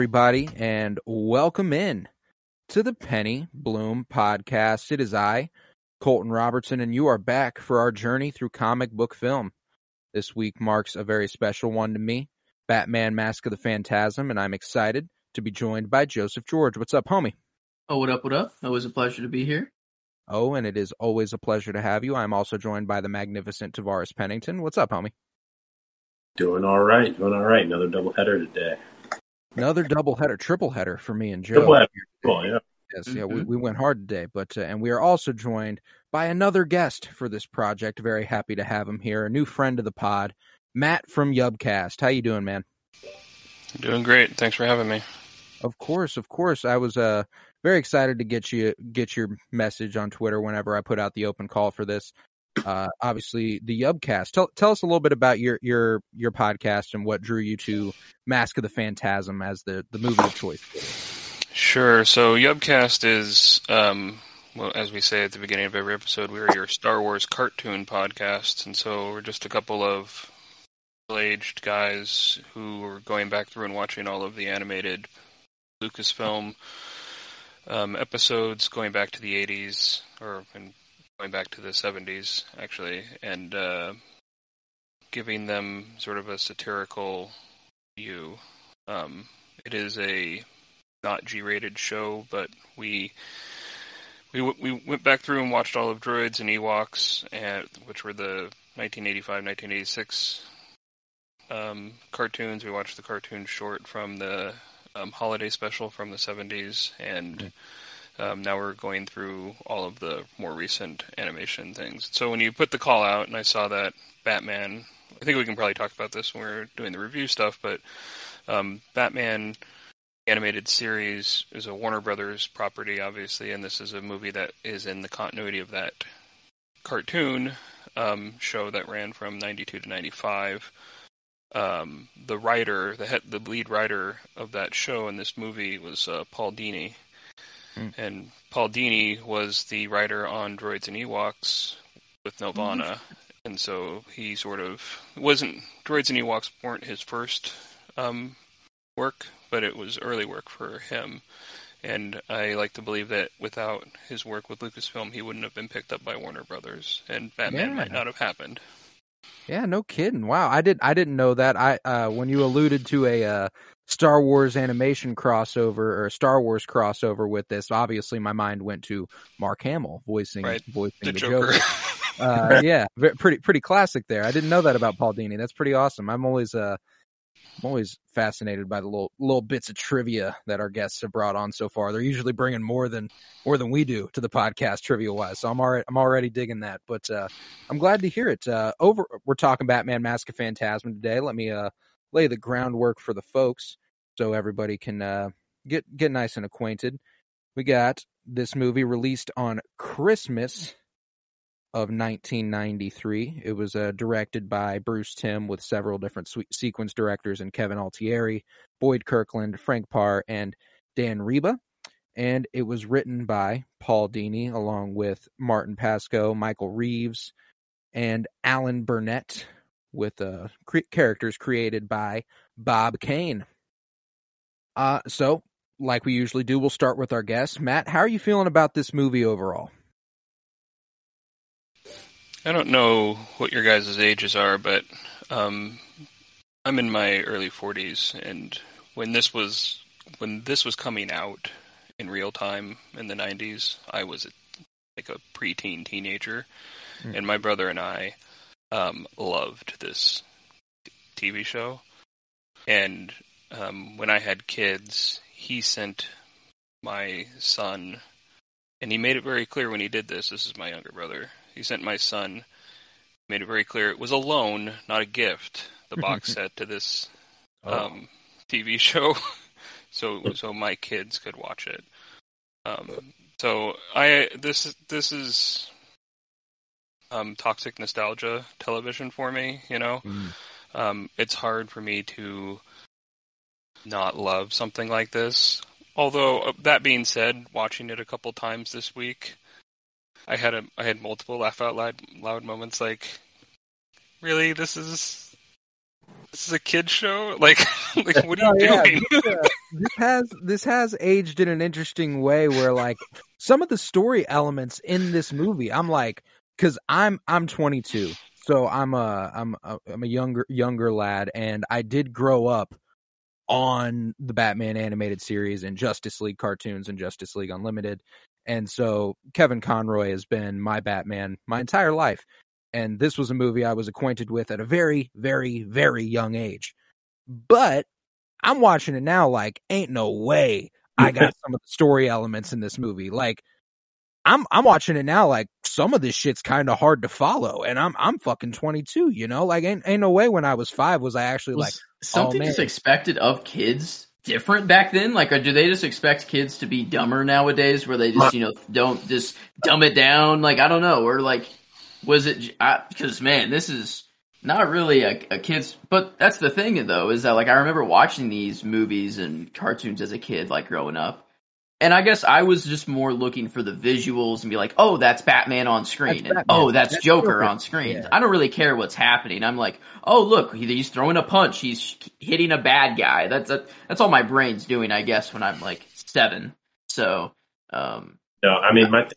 everybody, and welcome in to the Penny Bloom podcast. It is I, Colton Robertson, and you are back for our journey through comic book film. This week marks a very special one to me Batman Mask of the Phantasm, and I'm excited to be joined by Joseph George. What's up, homie? Oh, what up, what up? Always a pleasure to be here. Oh, and it is always a pleasure to have you. I'm also joined by the magnificent Tavares Pennington. What's up, homie? Doing all right, doing all right. Another double header today. Another double header, triple header for me and Joe. Double header. Cool, yeah. Yes, yeah, we, Mhm. we went hard today, but uh, and we are also joined by another guest for this project. Very happy to have him here, a new friend of the pod, Matt from Yubcast. How you doing, man? Doing great. Thanks for having me. Of course, of course. I was uh very excited to get you get your message on Twitter whenever I put out the open call for this. Uh, obviously, the Yubcast. Tell tell us a little bit about your your your podcast and what drew you to Mask of the Phantasm as the the movie of choice. Sure. So Yubcast is, um, well, as we say at the beginning of every episode, we are your Star Wars cartoon podcast, and so we're just a couple of middle-aged guys who are going back through and watching all of the animated Lucasfilm um, episodes, going back to the '80s or going back to the '70s actually, and uh, giving them sort of a satirical view. Um, it is a not G-rated show, but we we we went back through and watched all of Droids and Ewoks, and which were the 1985-1986 um, cartoons. We watched the cartoon short from the um, holiday special from the 70s, and um, now we're going through all of the more recent animation things. So when you put the call out, and I saw that Batman, I think we can probably talk about this when we're doing the review stuff, but um, Batman animated series is a Warner Brothers property, obviously, and this is a movie that is in the continuity of that cartoon um, show that ran from '92 to '95. Um, the writer, the head, the lead writer of that show in this movie was uh, Paul Dini, Mm. and Paul Dini was the writer on Droids and Ewoks with Nelvana, and so he sort of wasn't Droids and Ewoks weren't his first um, work, but it was early work for him. And I like to believe that without his work with Lucasfilm, he wouldn't have been picked up by Warner Brothers, and Batman Yeah. might not have happened. Yeah, no kidding. Wow, I did I didn't know that. I uh when you alluded to a uh Star Wars animation crossover or Star Wars crossover with this, obviously my mind went to Mark Hamill voicing Right, voicing The the, Joker. uh, yeah, pretty pretty classic there. I didn't know that about Paul Dini. That's pretty awesome. I'm always uh I'm always fascinated by the little little bits of trivia that our guests have brought on so far. They're usually bringing more than more than we do to the podcast trivia wise. So I'm already I'm already digging that. But uh, I'm glad to hear it. Uh, over we're talking Batman Mask of Phantasm today. Let me uh, lay the groundwork for the folks so everybody can uh, get get nice and acquainted. We got this movie released on Christmas of 1993. It was uh, directed by Bruce Timm with several different sequence directors and Kevin Altieri, Boyd Kirkland, Frank Paur, and Dan Riba. And it was written by Paul Dini along with Martin Pasko, Michael Reaves, and Alan Burnett, with uh, cre- characters created by Bob Kane. Uh, so, like we usually do, we'll start with our guests. Matt, how are you feeling about this movie overall? I don't know what your guys' ages are, but um, I'm in my early 40s, and when this was when this was coming out in real time in the 90s, I was like a preteen teenager, Mm. and my brother and I um, loved this TV show. And um, when I had kids, he sent my son, and he made it very clear when he did this. This is my younger brother. He sent my son, made it very clear it was a loan, not a gift. The box set to this Oh. um, TV show, so so my kids could watch it. Um, so I this this is um, toxic nostalgia television for me. You know, Mm. um, it's hard for me to not love something like this. Although uh, that being said, watching it a couple times this week, I had a I had multiple laugh out loud, loud moments. Like, really, this is this is a kid show. Like, like what are you Oh, yeah, doing? This, uh, this has this has aged in an interesting way where like some of the story elements in this movie, I'm like, because I'm I'm 22, so I'm a I'm a, I'm a younger younger lad, and I did grow up on the Batman animated series and Justice League cartoons and Justice League Unlimited, and so Kevin Conroy has been my Batman my entire life, and this was a movie I was acquainted with at a very very very young age, but I'm watching it now like ain't no way I got some of the story elements in this movie. Like I'm I'm watching it now like some of this shit's kind of hard to follow and I'm I'm fucking 22, you know? Like ain't ain't no way when I was 5 was I actually like oh, something oh, just expected of kids different back then? Like, or do they just expect kids to be dumber nowadays, where they just you know don't just dumb it down? Like, I don't know, or like, was it because man, this is not really a, a kid's. But that's the thing though, is that like I remember watching these movies and cartoons as a kid, like growing up. And I guess I was just more looking for the visuals and be like, oh, that's Batman on screen. That's and Batman. oh, that's, That's Joker, Joker. on screen. Yeah. I don't really care what's happening. I'm like, oh, look, he's throwing a punch. He's hitting a bad guy. That's a, that's all my brain's doing, I guess, when I'm like seven. So, um, No, I mean my thing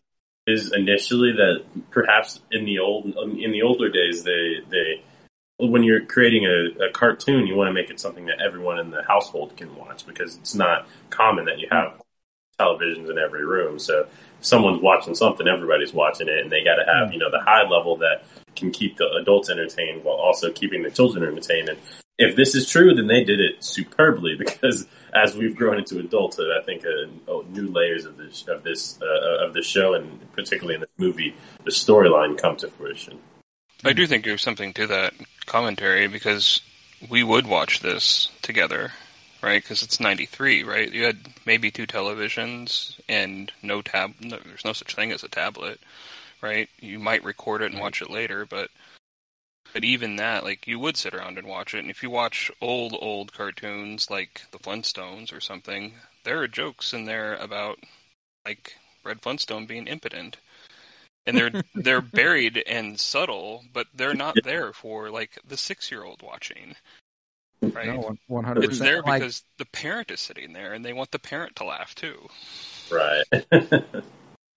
is initially that perhaps in the old in the older days they they when you're creating a, a cartoon you want to make it something that everyone in the household can watch because it's not common that you have televisions in every room. So if someone's watching something, everybody's watching it, and they got to have you know the high level that can keep the adults entertained while also keeping the children entertained. And if this is true, then they did it superbly because as we've grown into adulthood, I think uh, oh, new layers of this of this uh, of the show and particularly in the movie, the storyline come to fruition. I do think there's something to that commentary because we would watch this together, right? Because it's '93, right? You had maybe two televisions and no tab. No, there's no such thing as a tablet, right? You might record it and watch it later, but but even that, like you would sit around and watch it. And if you watch old old cartoons like the Flintstones or something, there are jokes in there about like Fred Flintstone being impotent and they're they're buried and subtle, but they're not there for like the six year old watching. Right? no, 100%. it's there Like, because the parent is sitting there and they want the parent to laugh too. Right.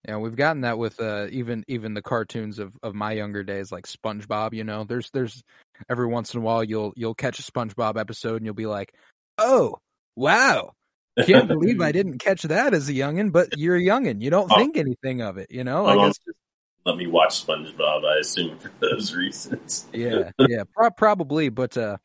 Yeah, we've gotten that with uh, even even the cartoons of, of my younger days, like SpongeBob. You know, there's there's every once in a while you'll you'll catch a SpongeBob episode and you'll be like, oh wow, can't believe I didn't catch that as a youngin. But you're a youngin, you don't Oh. think anything of it. You know, like it's just, Let me watch SpongeBob. I assume for those reasons. yeah, yeah, pro- probably. But uh,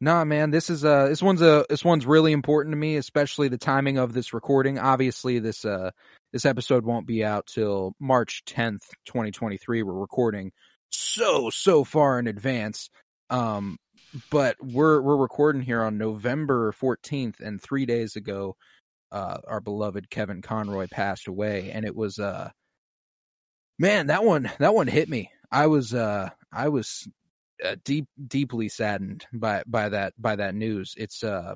nah, man, this is uh this one's a this one's really important to me, especially the timing of this recording. Obviously, this uh this episode won't be out till March 10th, 2023. We're recording so so far in advance. Um but we're we're recording here on November 14th and 3 days ago uh our beloved Kevin Conroy passed away and it was uh man, that one that one hit me. I was uh I was uh, deep deeply saddened by by that by that news. It's uh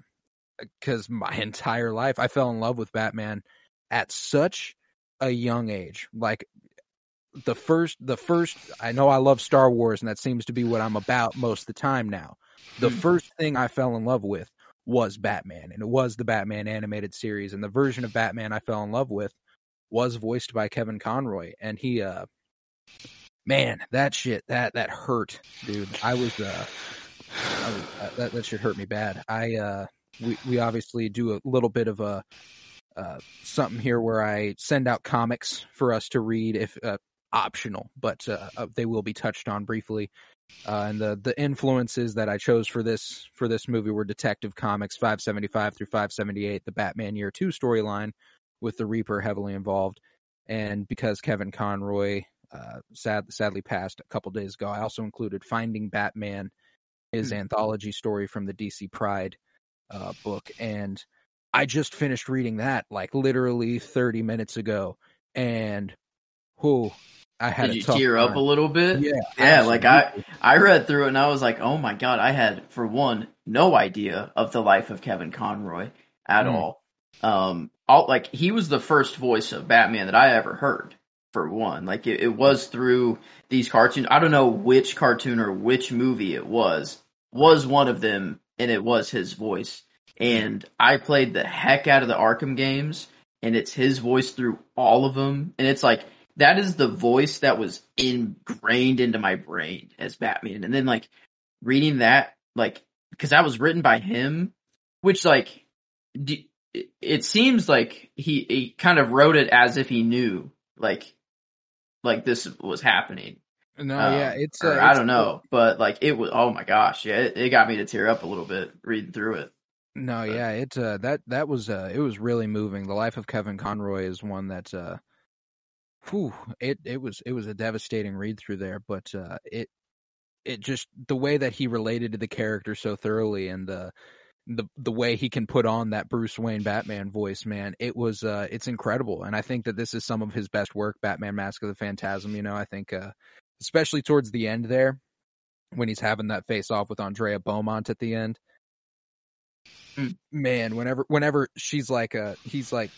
cuz my entire life I fell in love with Batman at such a young age. Like the first the first I know I love Star Wars and that seems to be what I'm about most of the time now. The first thing I fell in love with was Batman and it was the Batman animated series and the version of Batman I fell in love with was voiced by Kevin Conroy and he uh man that shit that that hurt dude I was uh I was, uh, that that shit hurt me bad I uh we we obviously do a little bit of a uh, something here where I send out comics for us to read if uh, optional, but uh, uh, they will be touched on briefly. Uh, and the the influences that I chose for this for this movie were Detective Comics 575 through 578, the Batman Year Two storyline, with the Reaper heavily involved, and because Kevin Conroy uh, sad, sadly passed a couple days ago, I also included Finding Batman, his Hmm. anthology story from the DC Pride uh, book, and I just finished reading that like literally 30 minutes ago, and who I had Did you tear time. up a little bit? Yeah, Yeah, like I. I read through it and I was like, oh my god, I had for one no idea of the life of Kevin Conroy at Mm. all. Um, all like he was the first voice of Batman that I ever heard. For one, like it, it was through these cartoons. I don't know which cartoon or which movie it was. Was one of them, and it was his voice. And I played the heck out of the Arkham games, and it's his voice through all of them. And it's like that is the voice that was ingrained into my brain as Batman. And then like reading that, like, cause that was written by him, which like, d- it seems like he, he kind of wrote it as if he knew, like, like this was happening. No, Um, yeah, it's, or uh, I don't know, but like it was, oh my gosh, yeah, it, it got me to tear up a little bit reading through it. No, But- yeah, it's uh, that that was uh, it was really moving. The life of Kevin Conroy is one that, uh, whew, it it was it was a devastating read through there, but uh, it it just the way that he related to the character so thoroughly and the the the way he can put on that Bruce Wayne Batman voice, man, it was uh, it's incredible, and I think that this is some of his best work. Batman: Mask of the Phantasm, you know, I think uh, especially towards the end there when he's having that face off with Andrea Beaumont at the end Mm. man, whenever whenever she's like uh he's like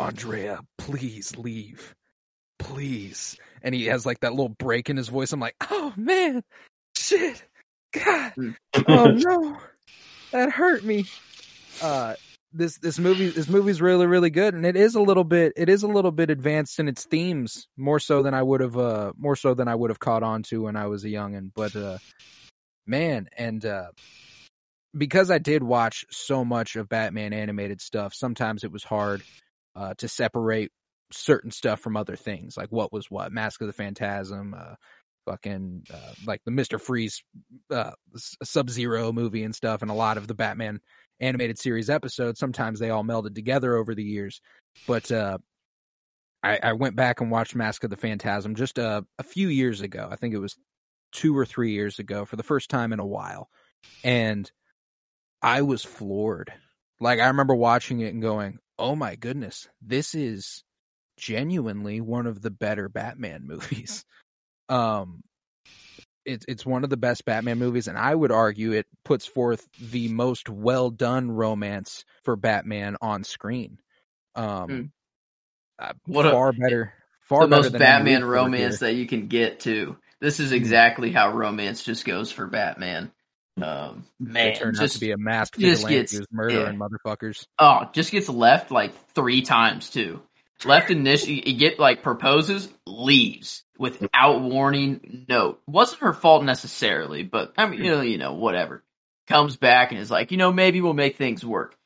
Andrea, please leave. Please. And he has like that little break in his voice. I'm like, "Oh man. Shit. God. Mm. Oh no. That hurt me." Uh this this movie this movie's really really good and it is a little bit it is a little bit advanced in its themes more so than I would have uh more so than I would have caught on to when I was a youngin but uh man and uh because I did watch so much of Batman animated stuff, sometimes it was hard uh, to separate certain stuff from other things, like what was what, Mask of the Phantasm, uh, fucking uh, like the Mister Freeze uh, Sub Zero movie and stuff, and a lot of the Batman animated series episodes. Sometimes they all melded together over the years, but uh, I, I went back and watched Mask of the Phantasm just uh, a few years ago. I think it was two or three years ago for the first time in a while, and I was floored. Like I remember watching it and going, "Oh my goodness, this is genuinely one of the better Batman movies." Um it's it's one of the best Batman movies and I would argue it puts forth the most well done romance for Batman on screen. Um Hmm. uh, What a- far better far the better most than Batman romance heard. that you can get to. This Hmm. is exactly how romance just goes for Batman. Um, man, turn out just to be a masked just vigilante gets- who's murdering motherfuckers. oh, just gets left like three times too. Left initially, you get like proposes, leaves without warning. No, wasn't her fault necessarily, but I mean, you know, you know, whatever. Comes back and is like, you know, maybe we'll make things work.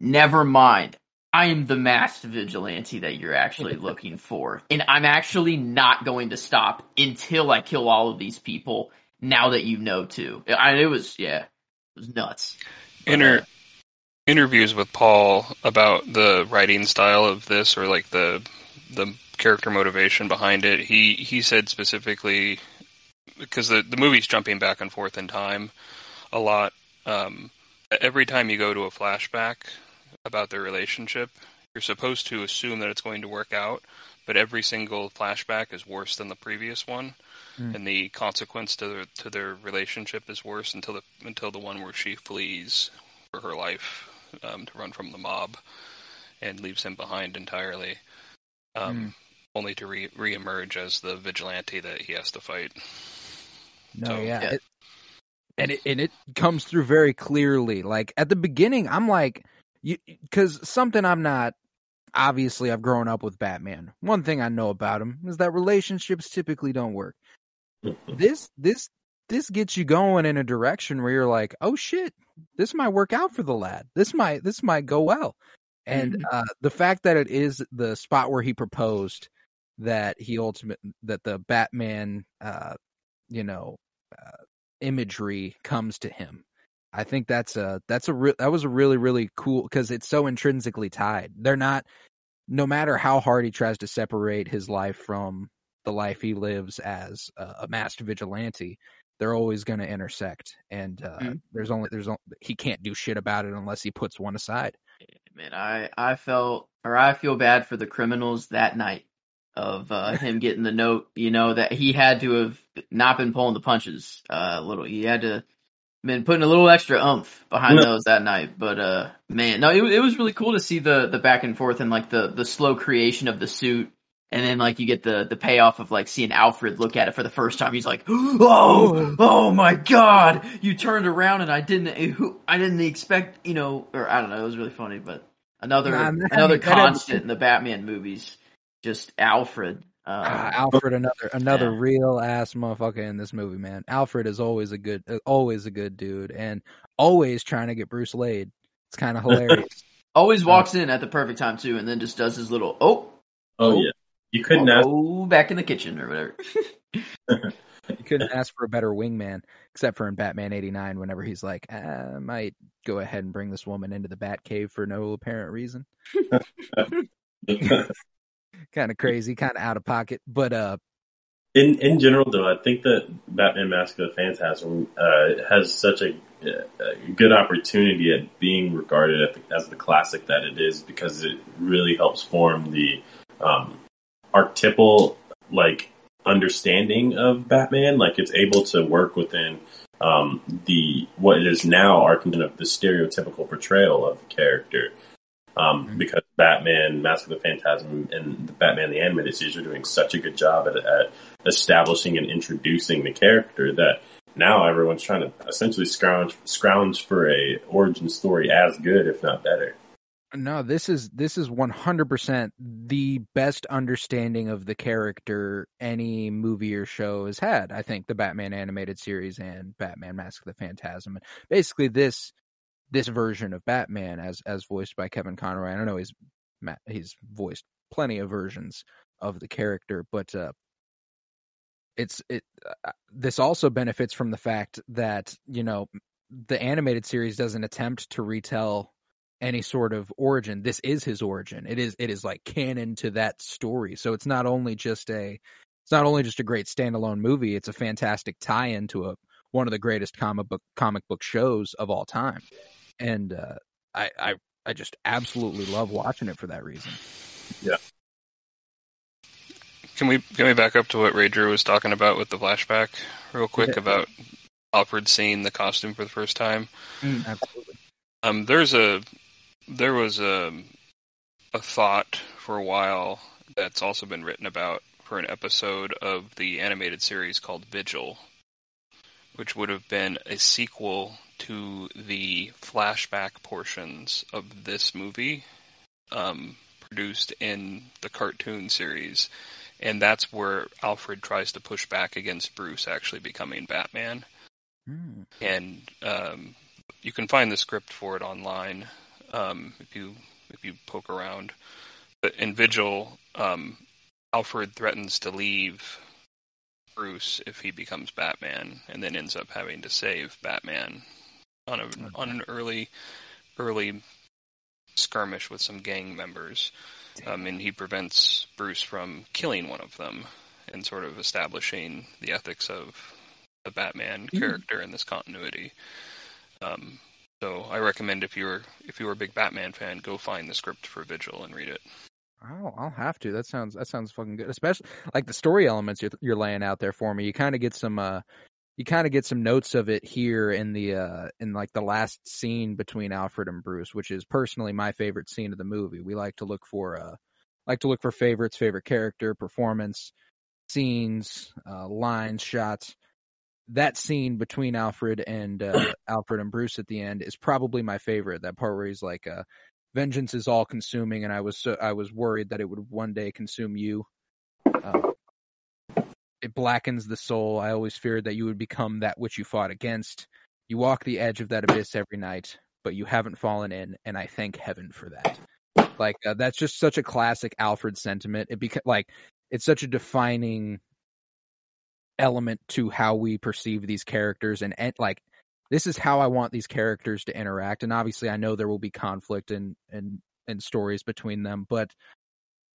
Never mind. I am the masked vigilante that you're actually looking for, and I'm actually not going to stop until I kill all of these people. Now that you know too, I, it was yeah, it was nuts. But, Inter- uh, interviews with Paul about the writing style of this, or like the the character motivation behind it. He he said specifically because the the movie's jumping back and forth in time a lot. Um, every time you go to a flashback about their relationship, you're supposed to assume that it's going to work out, but every single flashback is worse than the previous one. Mm. And the consequence to their to their relationship is worse until the until the one where she flees for her life um, to run from the mob and leaves him behind entirely, um, only to re reemerge as the vigilante that he has to fight. No, So- yeah. Yeah. It, and it and it comes through very clearly. Like at the beginning, I'm like, because something I'm not. Obviously, I've grown up with Batman. One thing I know about him is that relationships typically don't work. This this this gets you going in a direction where you're like, oh shit, this might work out for the lad. This might this might go well. And uh, the fact that it is the spot where he proposed that he ultimate that the Batman, uh, you know, uh, imagery comes to him. I think that's a that's a re- that was a really really cool because it's so intrinsically tied. They're not no matter how hard he tries to separate his life from the life he lives as a, a masked vigilante, they're always going to intersect. And uh, Mhm. there's only there's only, he can't do shit about it unless he puts one aside. Man, I I felt or I feel bad for the criminals that night of uh, him getting the note. You know that he had to have not been pulling the punches uh, a little. He had to been putting a little extra oomph behind No. those that night. But uh, man, no, it, was- it was really cool to see the the back and forth and like the the slow creation of the suit. And then, like, you get the the payoff of like seeing Alfred look at it for the first time. He's like, "Oh, oh my God! You turned around, and I didn't, I didn't expect, you know, or I don't know. It was really funny, but another Nah, man, another constant in the Batman movies, just Alfred. Ah, Uh, Alfred, another another yeah. real ass motherfucker in this movie, man. Alfred is always a good, uh, always a good dude, and always trying to get Bruce laid. It's kind of hilarious. always walks in at the perfect time too, and then just does his little oh, Oh, yeah. You couldn't ask. oh, back in the kitchen or whatever. you couldn't ask for a better wingman, except for in Batman '89, whenever he's like, "I might go ahead and bring this woman into the Batcave for no apparent reason." Kind of crazy, kind of out of pocket, but uh, in in general, though, I think that Batman: Mask of the Phantasm uh, has such a, a good opportunity at being regarded at the, as the classic that it is because it really helps form the um, archetypal like understanding of Batman. Like it's able to work within um, the what it is now our kind of the stereotypical portrayal of the character. Um, because Batman, Mask of the Phantasm, and the Batman the Animated Series are doing such a good job at, at establishing and introducing the character that now everyone's trying to essentially scrounge scrounge for a origin story as good, if not better. No, this is this is one hundred percent the best understanding of the character any movie or show has had. I think the Batman animated series and Batman Mask of the Phantasm. Basically, this this version of Batman as as voiced by Kevin Conroy. I don't know he's he's voiced plenty of versions of the character, but uh, it's it. Uh, this also benefits from the fact that you know the animated series doesn't attempt to retell any sort of origin. This is his origin. It is it is like canon to that story. So it's not only just a it's not only just a great standalone movie, it's a fantastic tie-in to a one of the greatest comic book comic book shows of all time. And uh I I I just absolutely love watching it for that reason. Yeah. Can we can we back up to what Rager was talking about with the flashback real quick Yeah. about Alfred seeing the costume for the first time? Absolutely. Um, there's a there was a a thought for a while that's also been written about for an episode of the animated series called Vigil, which would have been a sequel to the flashback portions of this movie, um, produced in the cartoon series, and that's where Alfred tries to push back against Bruce actually becoming Batman. Hmm. and um, you can find the script for it online um, if you if you poke around. But in Vigil, um, Alfred threatens to leave Bruce if he becomes Batman, and then ends up having to save Batman on a on an early early skirmish with some gang members, um, and he prevents Bruce from killing one of them, and sort of establishing the ethics of the Batman character in this continuity. Um, so I recommend if you're if you're a big Batman fan, go find the script for Vigil and read it. I'll I'll have to. That sounds that sounds fucking good. Especially like the story elements you're you're laying out there for me. You kind of get some uh you kind of get some notes of it here in the uh in like the last scene between Alfred and Bruce, which is personally my favorite scene of the movie. We like to look for uh like to look for favorites, favorite character, performance, scenes, uh lines, shots. That scene between Alfred and uh Alfred and Bruce at the end is probably my favorite. That part where he's like uh vengeance is all consuming and i was so, i was worried that it would one day consume you. Uh, it blackens the soul. I always feared that you would become that which you fought against. You walk the edge of that abyss every night but you haven't fallen in and i thank heaven for that. Like uh, that's just such a classic alfred sentiment. It beca- like it's such a defining element to how we perceive these characters and, and like this is how I want these characters to interact. And obviously, I know there will be conflict and and and stories between them, but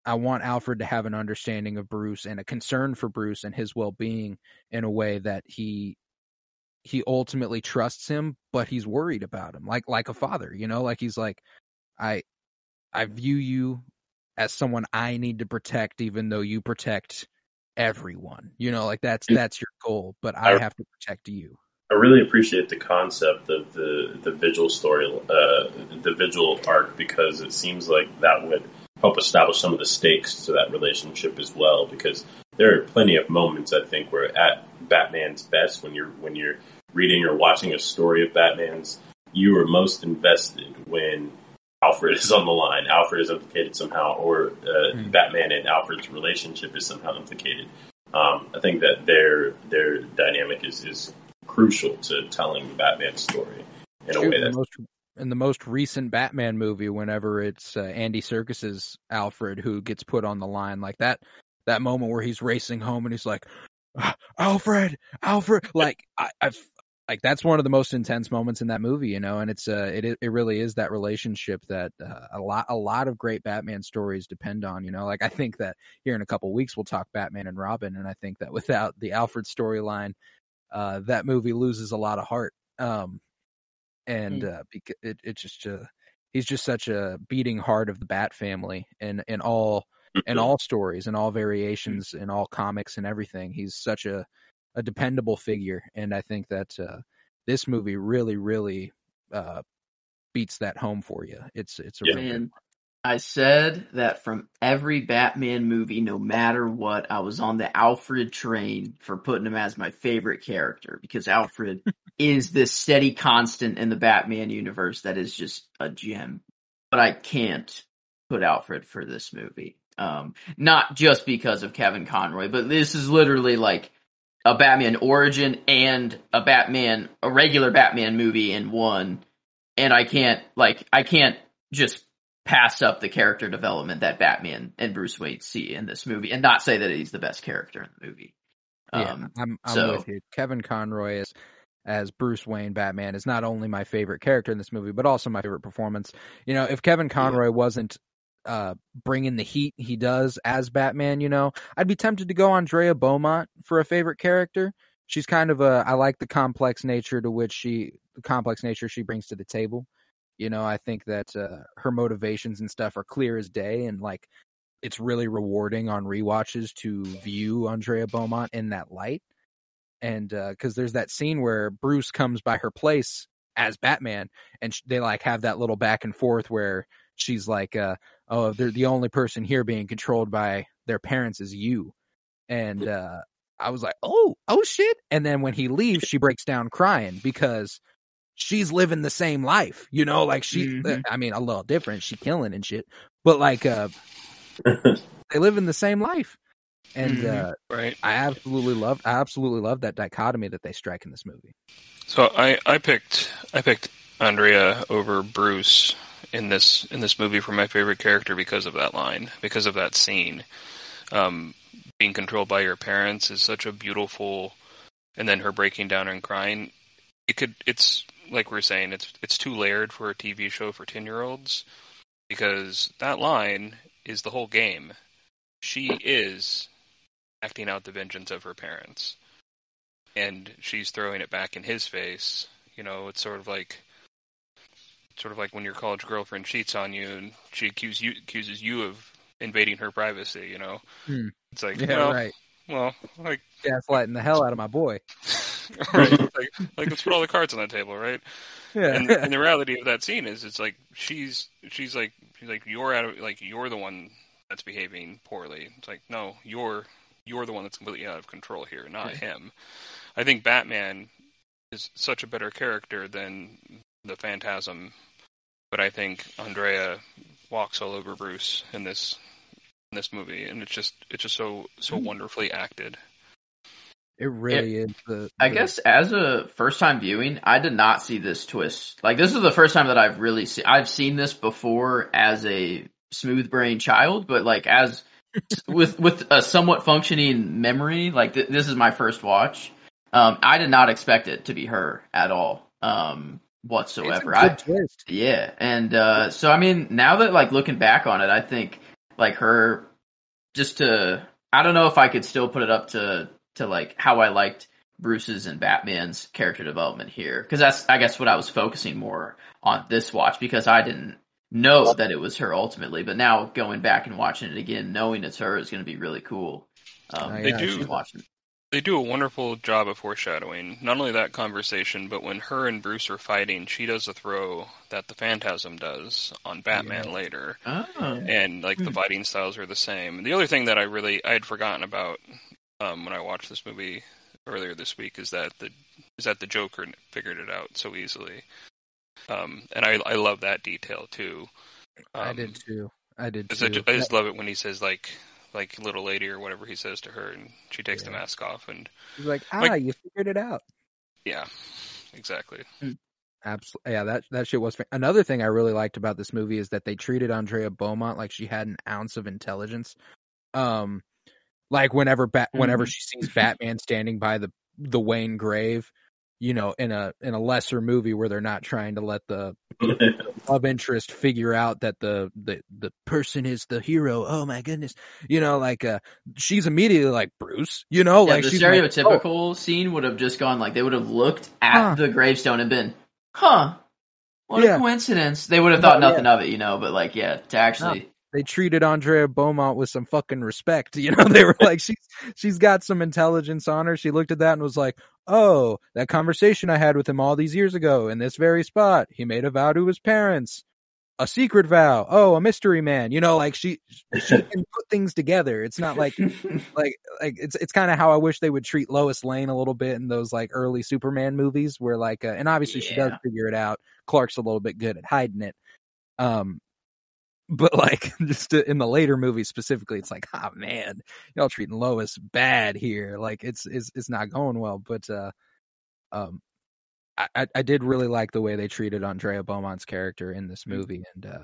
I want Alfred to have an understanding of Bruce and a concern for Bruce and his well being in a way that he he ultimately trusts him, but he's worried about him, like like a father, you know, like he's like, I I view you as someone I need to protect, even though you protect everyone. You know, like that's that's your goal, but I have to protect you. I really appreciate the concept of the the vigil story, uh, the vigil arc, because it seems like that would help establish some of the stakes to that relationship as well. Because there are plenty of moments I think where at Batman's best when you're when you're reading or watching a story of Batman's, you are most invested when Alfred is on the line, Alfred is implicated somehow, or uh, mm. Batman and Alfred's relationship is somehow implicated. Um, I think that their their dynamic is is crucial to telling the Batman story in a way that in the most recent Batman movie, whenever it's uh, Andy Serkis's Alfred who gets put on the line, like that that moment where he's racing home and he's like, ah, Alfred, Alfred, like I, I've like that's one of the most intense moments in that movie, you know, and it's uh it it really is that relationship that uh, a lot a lot of great Batman stories depend on, you know. Like I think that here in a couple weeks we'll talk Batman and Robin, and I think that without the Alfred storyline, uh, that movie loses a lot of heart. Um, and mm. uh, it it just uh, he's just such a beating heart of the Bat family, and in all in mm-hmm. all stories and all variations in all comics and everything. He's such a a dependable figure, and I think that uh, this movie really, really uh, beats that home for you. It's it's a yeah. Man, I said that from every Batman movie, no matter what, I was on the Alfred train for putting him as my favorite character because Alfred is this steady constant in the Batman universe that is just a gem. But I can't put Alfred for this movie. Um, not just because of Kevin Conroy, but this is literally like a Batman origin and a Batman, a regular Batman movie in one. And I can't, like, I can't just pass up the character development that Batman and Bruce Wayne see in this movie and not say that he's the best character in the movie. Yeah, um, I'm, I'm so, with you. Kevin Conroy is as Bruce Wayne Batman is not only my favorite character in this movie, but also my favorite performance. You know, if Kevin Conroy yeah. wasn't uh, bringing the heat he does as Batman, you know, I'd be tempted to go Andrea Beaumont for a favorite character. She's kind of a I like the complex nature to which she the complex nature she brings to the table. You know, I think that uh, her motivations and stuff are clear as day, and like it's really rewarding on re-watches to view Andrea Beaumont in that light. And because uh, there's that scene where Bruce comes by her place as Batman, and they like have that little back and forth where she's like, uh, "Oh, they're the only person here being controlled by their parents is you," and uh, I was like, "Oh, oh shit!" And then when he leaves, she breaks down crying because she's living the same life, you know, like she. Mm-hmm. I mean, a little different. She killing and shit, but like, uh, they live in the same life. And mm-hmm. uh, right, I absolutely love, I absolutely love that dichotomy that they strike in this movie. So I, I picked, I picked Andrea over Bruce in this in this movie for my favorite character because of that line, because of that scene. Um, being controlled by your parents is such a beautiful, and then her breaking down and crying. It could, it's like we are saying, it's it's too layered for a TV show for ten year olds because that line is the whole game. She is acting out the vengeance of her parents, and she's throwing it back in his face. You know, it's sort of like sort of like when your college girlfriend cheats on you and she accuses you accuses you of invading her privacy. You know, hmm. it's like yeah, well, right. Well, like gaslighting the hell out of my boy. right, like, like let's put all the cards on the table, right? Yeah. And, and, the reality of that scene is, it's like she's she's like she's like you're out of like you're the one that's behaving poorly. It's like no, you're you're the one that's completely out of control here, not right. him. I think Batman is such a better character than the Phantasm but I think Andrea walks all over Bruce in this in this movie, and it's just it's just so so mm-hmm. wonderfully acted. It really it, is. The, the, I guess as a first time viewing, I did not see this twist. Like this is the first time that I've really seen. I've seen this before as a smooth brain child, but like as with with a somewhat functioning memory, like th- this is my first watch. Um, I did not expect it to be her at all. um, whatsoever. I twist. yeah, and uh, so I mean, now that like looking back on it, I think like her just to I don't know if I could still put it up to to like how I liked Bruce's and Batman's character development here because that's I guess what I was focusing more on this watch because I didn't know that it was her ultimately, but now going back and watching it again, knowing it's her is going to be really cool. Um, Oh, They do. They do a wonderful job of foreshadowing. Not only that conversation, but when her and Bruce are fighting, she does a throw that the Phantasm does on Batman later. Oh. and like the Hmm. fighting styles are the same. The other thing that I really I had forgotten about um, when I watched this movie earlier this week is that the is that the Joker figured it out so easily, um, and I I love that detail too. I Um, did too. I did 'cause I, too. I just love it when he says like like little lady or whatever he says to her, and she takes the mask off, and He's like, ah, like- you figured it out. yeah, exactly. Absolutely. Yeah, that that shit was. Another thing I really liked about this movie is that they treated Andrea Beaumont like she had an ounce of intelligence. Um, like whenever bat, whenever Mhm. she sees Batman standing by the the Wayne grave, you know, in a in a lesser movie where they're not trying to let the love interest figure out that the the the person is the hero. Oh my goodness, you know, like uh, she's immediately like Bruce, you know, Yeah, like the she's like, stereotypical scene would have just gone like they would have looked at Huh. the gravestone and been, "Huh, what Yeah. a coincidence." They would have thought No, nothing of it, you know. But like, yeah, to actually, they treated Andrea Beaumont with some fucking respect. You know, they were like, she's she's got some intelligence on her. She looked at that and was like, "Oh, that conversation I had with him all these years ago in this very spot. He made a vow to his parents, a secret vow. Oh, a mystery man. You know, like she she can put things together. It's not like like like it's it's kind of how I wish they would treat Lois Lane a little bit in those like early Superman movies where like uh, and obviously she does figure it out. Clark's a little bit good at hiding it. Um but like just in the later movies specifically it's like ah man y'all treating Lois bad here. Like it's it's it's not going well. But uh um I I- I did really like the way they treated Andrea Beaumont's character in this movie. And uh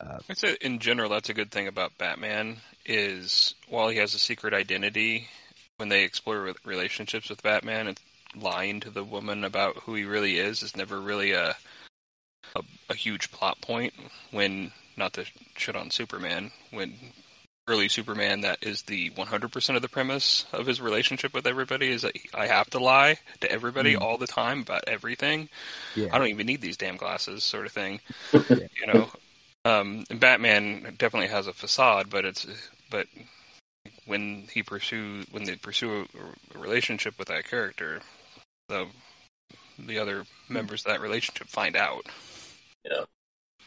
uh I'd say in general that's a good thing about Batman is while he has a secret identity, when they explore relationships with Batman, and lying to the woman about who he really is is never really a a, a huge plot point. When not to shit on Superman, when early Superman, that is the 100% of the premise of his relationship with everybody is that I have to lie to everybody Mm. all the time about everything. yeah I don't even need these damn glasses, sort of thing. you know, um, and Batman definitely has a facade, but it's but when he pursue when they pursue a, a relationship with that character, the the other members of that relationship find out. yeah,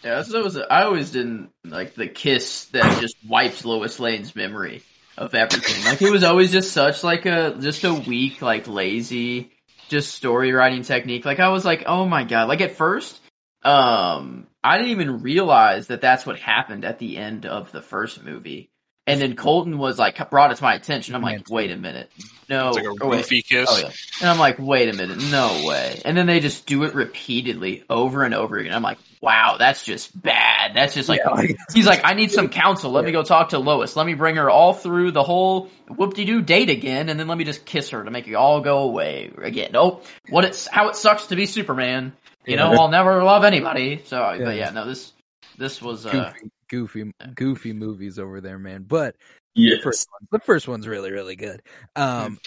so was I always didn't like the kiss that just wipes Lois Lane's memory of everything. Like it was always just such like a just a weak, like lazy, just story writing technique. Like I was like, oh my god! Like at first, um, I didn't even realize that that's what happened at the end of the first movie. And then Colton was like brought it to my attention. I'm like, wait a minute, no, It's like a oh, goofy kiss. Oh yeah. And I'm like, wait a minute, no way. And then they just do it repeatedly over and over again. I'm like, wow, that's just bad. That's just like, Yeah, he's like, I need some counsel. Let me go talk to Lois. Let me bring her all through the whole whoop-de-doo date again, and then let me just kiss her to make it all go away again. Oh, what it's how it sucks to be Superman. You know, I'll never love anybody. So, Yeah. but yeah, no, this this was uh, goofy goofy goofy movies over there man but yes. first one. The first one's really, really good. Um,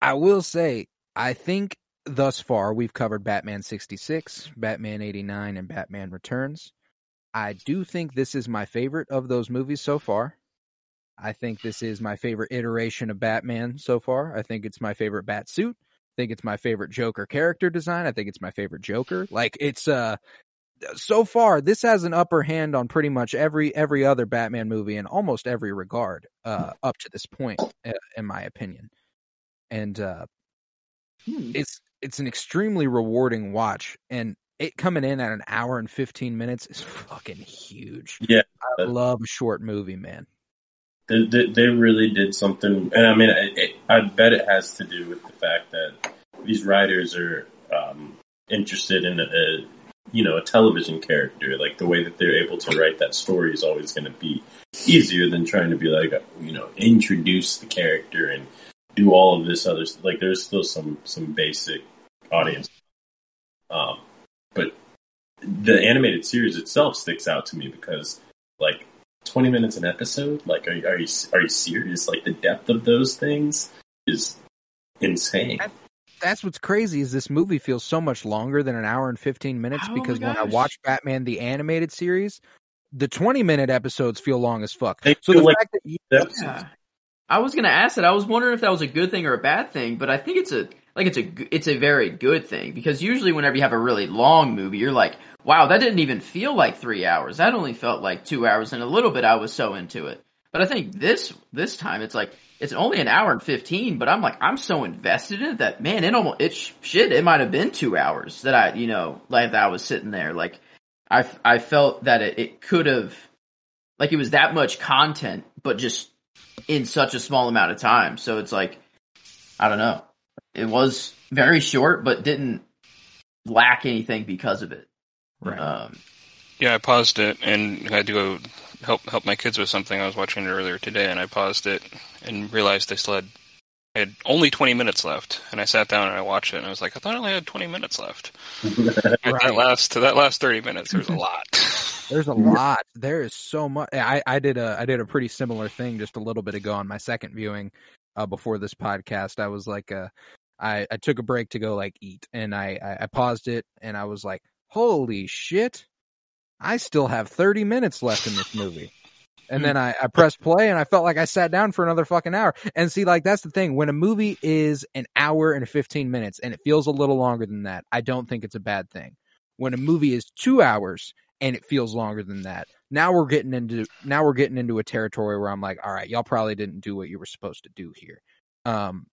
I will say, I think thus far we've covered Batman 66, Batman 89, and Batman Returns. I do think this is my favorite of those movies so far. I think this is my favorite iteration of Batman so far. I think it's my favorite bat suit. I think it's my favorite Joker character design. I think it's my favorite Joker. Like it's uh so far this has an upper hand on pretty much every every other Batman movie in almost every regard uh up to this point uh, in my opinion. And uh hmm. it's it's an extremely rewarding watch and it coming in at an hour and 15 minutes is fucking huge. Yeah. I love a short movie, man. They, they, they really did something, and I mean, it, it, I bet it has to do with the fact that these writers are um, interested in a, you know, a television character. Like the way that they're able to write that story is always going to be easier than trying to be like, you know, introduce the character and do all of this other. stuff. Like there's still some some basic audience Um, but the animated series itself sticks out to me because, like, twenty minutes an episode. Like, are, you- are you are you serious? Like, the depth of those things is insane. That's what's crazy is this movie feels so much longer than an hour and 15 minutes Oh because when I watch Batman the animated series, the 20 minute episodes feel long as fuck. They So the like fact that you, Yeah. I was gonna ask that. I was wondering if that was a good thing or a bad thing, but I think it's a like it's a it's a very good thing because usually whenever you have a really long movie, you're like, wow, that didn't even feel like three hours. That only felt like two hours and a little bit. I was so into it, but I think this this time it's like it's only an hour and fifteen, but I'm like I'm so invested in it that man, it almost it sh- shit. It might have been two hours that I you know like that I was sitting there like I I felt that it, it could have like it was that much content, but just in such a small amount of time. So it's like, I don't know. It was very short, but didn't lack anything because of it. Right. Um, Yeah, I paused it and had to go help help my kids with something. I was watching it earlier today, and I paused it and realized I still had I had only twenty minutes left. And I sat down and I watched it, and I was like, I thought I only had twenty minutes left. That last to that last thirty minutes, there's a lot. There's a lot. There is so much. I, I did a I did a pretty similar thing just a little bit ago on my second viewing uh, before this podcast. I was like, uh, I I took a break to go like eat, and I, I I paused it, and I was like, holy shit, I still have 30 minutes left in this movie. And then I, I pressed play and I felt like I sat down for another fucking hour. And see, like, that's the thing. When a movie is an hour and 15 minutes and it feels a little longer than that, I don't think it's a bad thing. When a movie is two hours and it feels longer than that, now we're getting into, now we're getting into a territory where I'm like, all right, y'all probably didn't do what you were supposed to do here. Um,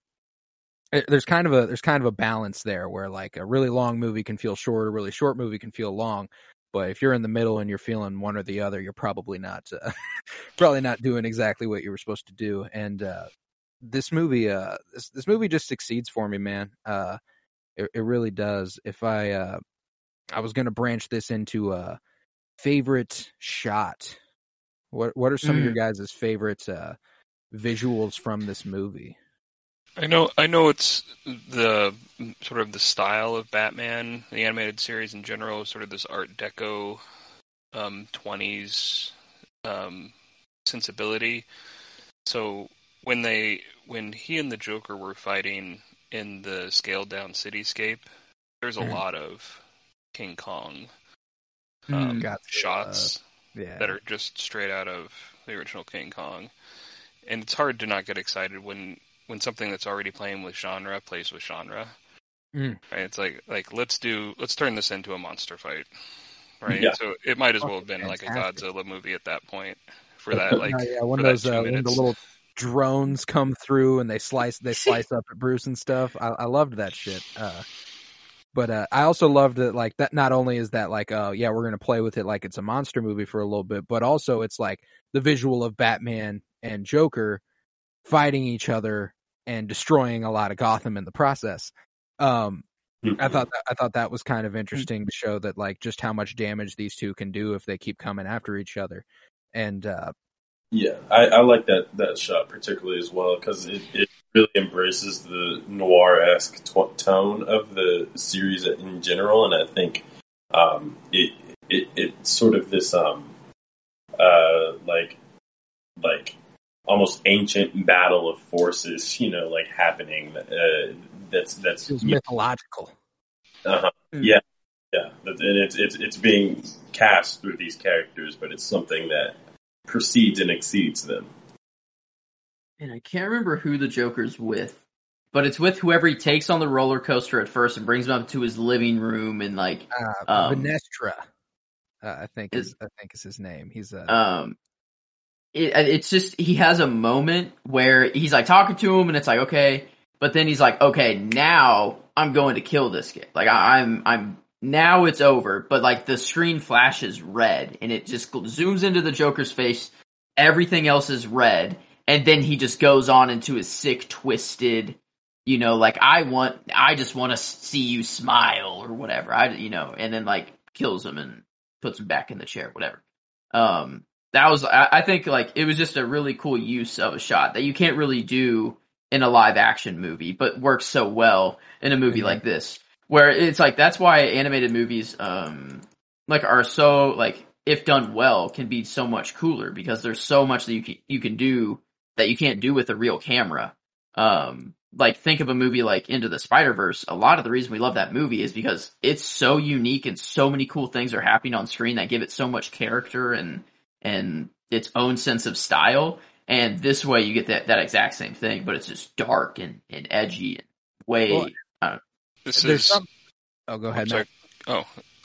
there's kind of a, there's kind of a balance there where like a really long movie can feel short, a really short movie can feel long. But if you're in the middle and you're feeling one or the other, you're probably not uh, probably not doing exactly what you were supposed to do. And uh, this movie, uh, this, this movie just succeeds for me, man. Uh, it, it really does. If I uh, I was gonna branch this into a favorite shot, what what are some of your guys' favorite uh, visuals from this movie? I know, I know it's the sort of the style of Batman, the animated series in general, sort of this Art Deco, um, 20s um, sensibility. So when they, when he and the Joker were fighting in the scaled down cityscape, there's a Mhm. lot of King Kong. Um, Got the, shots Yeah, that are just straight out of the original King Kong. And it's hard to not get excited when when something that's already playing with genre plays with genre. Mm. Right? It's like like let's do let's turn this into a monster fight. Right? Yeah. So it might as well have been like a. Godzilla movie at that point for that like yeah, when for that those uh, when the little drones come through and they slice they slice up at Bruce and stuff. I, I loved that shit. Uh, but uh, I also loved that like that. Not only is that like, uh, yeah, we're gonna play with it like it's a monster movie for a little bit, but also it's like the visual of Batman and Joker fighting each other and destroying a lot of Gotham in the process. Um, I thought that, I thought that was kind of interesting to show that like just how much damage these two can do if they keep coming after each other. And uh, Yeah, I, I like that that shot particularly as well because it, it really embraces the noir esque t- tone of the series in general, and I think um, it it it's sort of this um uh like like almost ancient battle of forces, you know, like happening. Uh, that's that's feels mythological. uh-huh. Mm. Yeah, yeah, and it's it's it's being cast through these characters, but it's something that precedes and exceeds them. And I can't remember who the Joker's with, but it's with whoever he takes on the roller coaster at first and brings him up to his living room and like, Uh, Um, Venestra, uh, I think is, is- I think is his name. He's a um, it, it's just he has a moment where he's like talking to him and it's like okay, but then he's like okay, now I'm going to kill this kid. Like I, I'm I'm now it's over, but like the screen flashes red and it just zooms into the Joker's face. Everything else is red, and then he just goes on into his sick, twisted. You know, like I want, I just want to see you smile or whatever. I, you know, and then like kills him and puts him back in the chair, whatever. Um, that was, I, I think, like it was just a really cool use of a shot that you can't really do in a live action movie, but works so well in a movie Mhm. like this, where it's like that's why animated movies um like are so like if done well can be so much cooler because there's so much that you can you can do that you can't do with a real camera. Um like think of a movie like Into the Spider Verse. A lot of the reason we love that movie is because it's so unique and so many cool things are happening on screen that give it so much character and and its own sense of style. And this way you get that that exact same thing, but it's just dark and, and edgy and way. Well, uh, This There's is. some. Oh, go ahead. Oh,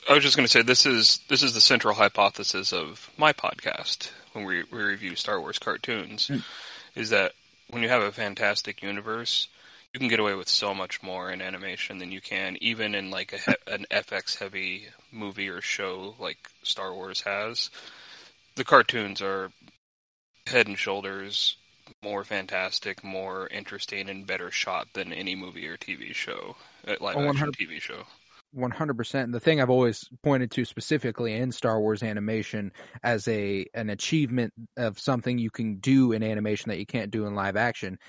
I was just going to say this is this is the central hypothesis of my podcast when we, we review Star Wars cartoons, Hmm. Is that when you have a fantastic universe, you can get away with so much more in animation than you can even in like a he- an FX heavy movie or show like Star Wars has. The cartoons are head and shoulders more fantastic, more interesting, and better shot than any movie or TV show, uh, live Oh, action 100 TV show. One hundred percent. The thing I've always pointed to specifically in Star Wars animation as a an achievement of something you can do in animation that you can't do in live action